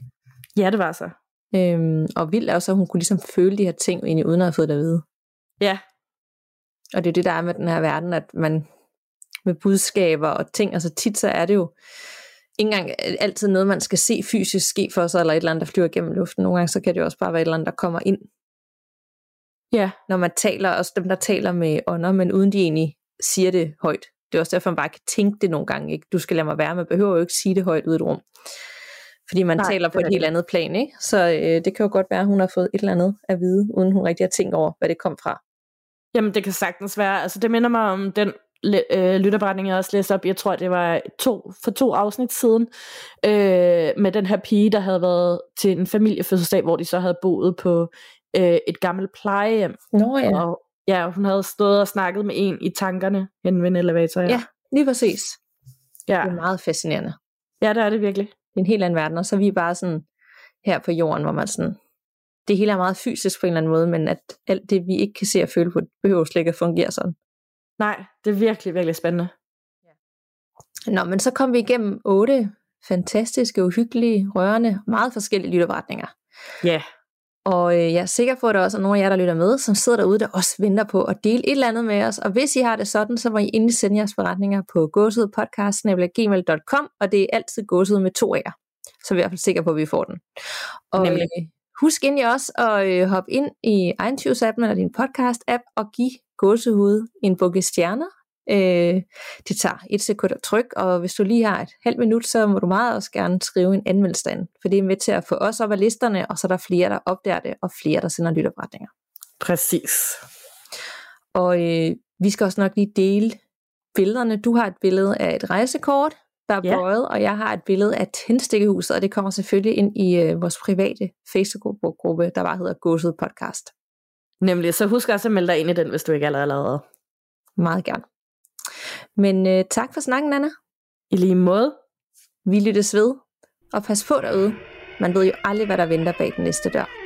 S2: Ja, det var så.
S1: Øhm, og vildt er også, at hun kunne ligesom føle de her ting, egentlig, uden at have fået det at vide.
S2: Ja.
S1: Og det er det, der er med den her verden, at man med budskaber og ting, altså tit så er det jo ikke engang altid noget, man skal se fysisk ske for sig, eller et eller andet, der flyver gennem luften. Nogle gange så kan det jo også bare være et eller andet, der kommer ind.
S2: Ja.
S1: Når man taler, også dem, der taler med ånder, men uden de egentlig siger det højt. Det er også derfor, man bare kan tænke det nogle gange. Ikke? Du skal lade mig være, man behøver jo ikke sige det højt ud i et rum. Fordi man Nej, taler på et helt andet plan, ikke? Så øh, det kan jo godt være, at hun har fået et eller andet at vide, uden hun rigtig har tænkt over, hvad det kom fra.
S2: Jamen, det kan sagtens være. Altså, det minder mig om den øh, lytterberetning, jeg også læste op. Jeg tror, det var to, for to afsnit siden. Øh, med den her pige, der havde været til en familiefødselsdag, hvor de så havde boet på øh, et gammelt plejehjem.
S1: Nå ja.
S2: Og ja, hun havde stået og snakket med en i tankerne hen ved en elevator. Ja,
S1: ja lige præcis.
S2: Ja.
S1: Det er meget fascinerende.
S2: Ja, det er det virkelig.
S1: Det er en helt anden verden, og så er vi bare sådan her på jorden, hvor man sådan, det hele er meget fysisk på en eller anden måde, men at alt det, vi ikke kan se og føle på, behøver slet ikke at fungere sådan.
S2: Nej, det er virkelig, virkelig spændende.
S1: Ja. Nå, men så kom vi igennem otte fantastiske, uhyggelige, rørende, meget forskellige lytterberetninger.
S2: Ja. Yeah.
S1: Og øh, jeg er sikker på, at der også er nogle af jer, der lytter med, som sidder derude, der også venter på at dele et eller andet med os. Og hvis I har det sådan, så må I endelig sende jeres beretninger på gåsudpodcast.gmail.com, og det er altid gåsud med to af Så er vi i hvert fald sikre på, at vi får den. Og Nemlig. Øh, husk endelig også at øh, hoppe ind i iTunes-appen eller din podcast-app og give gåsehud en bukke stjerner Øh, det tager et sekund at trykke, og hvis du lige har et halvt minut, så må du meget også gerne skrive en anmeldelse ind, for det er med til at få os op af listerne, og så er der flere, der opdager det, og flere, der sender lytterberetninger.
S2: Præcis.
S1: Og øh, vi skal også nok lige dele billederne. Du har et billede af et rejsekort, der er ja. bøjet, og jeg har et billede af tændstikkehuset, og det kommer selvfølgelig ind i øh, vores private Facebook-gruppe, der bare hedder Gåset Podcast.
S2: Nemlig, så husk også at melde dig ind i den, hvis du ikke allerede har lavet.
S1: Meget gerne. Men øh, tak for snakken, Anna.
S2: I lige måde.
S1: Vi lyttes ved, og pas på derude. Man ved jo aldrig, hvad der venter bag den næste dør.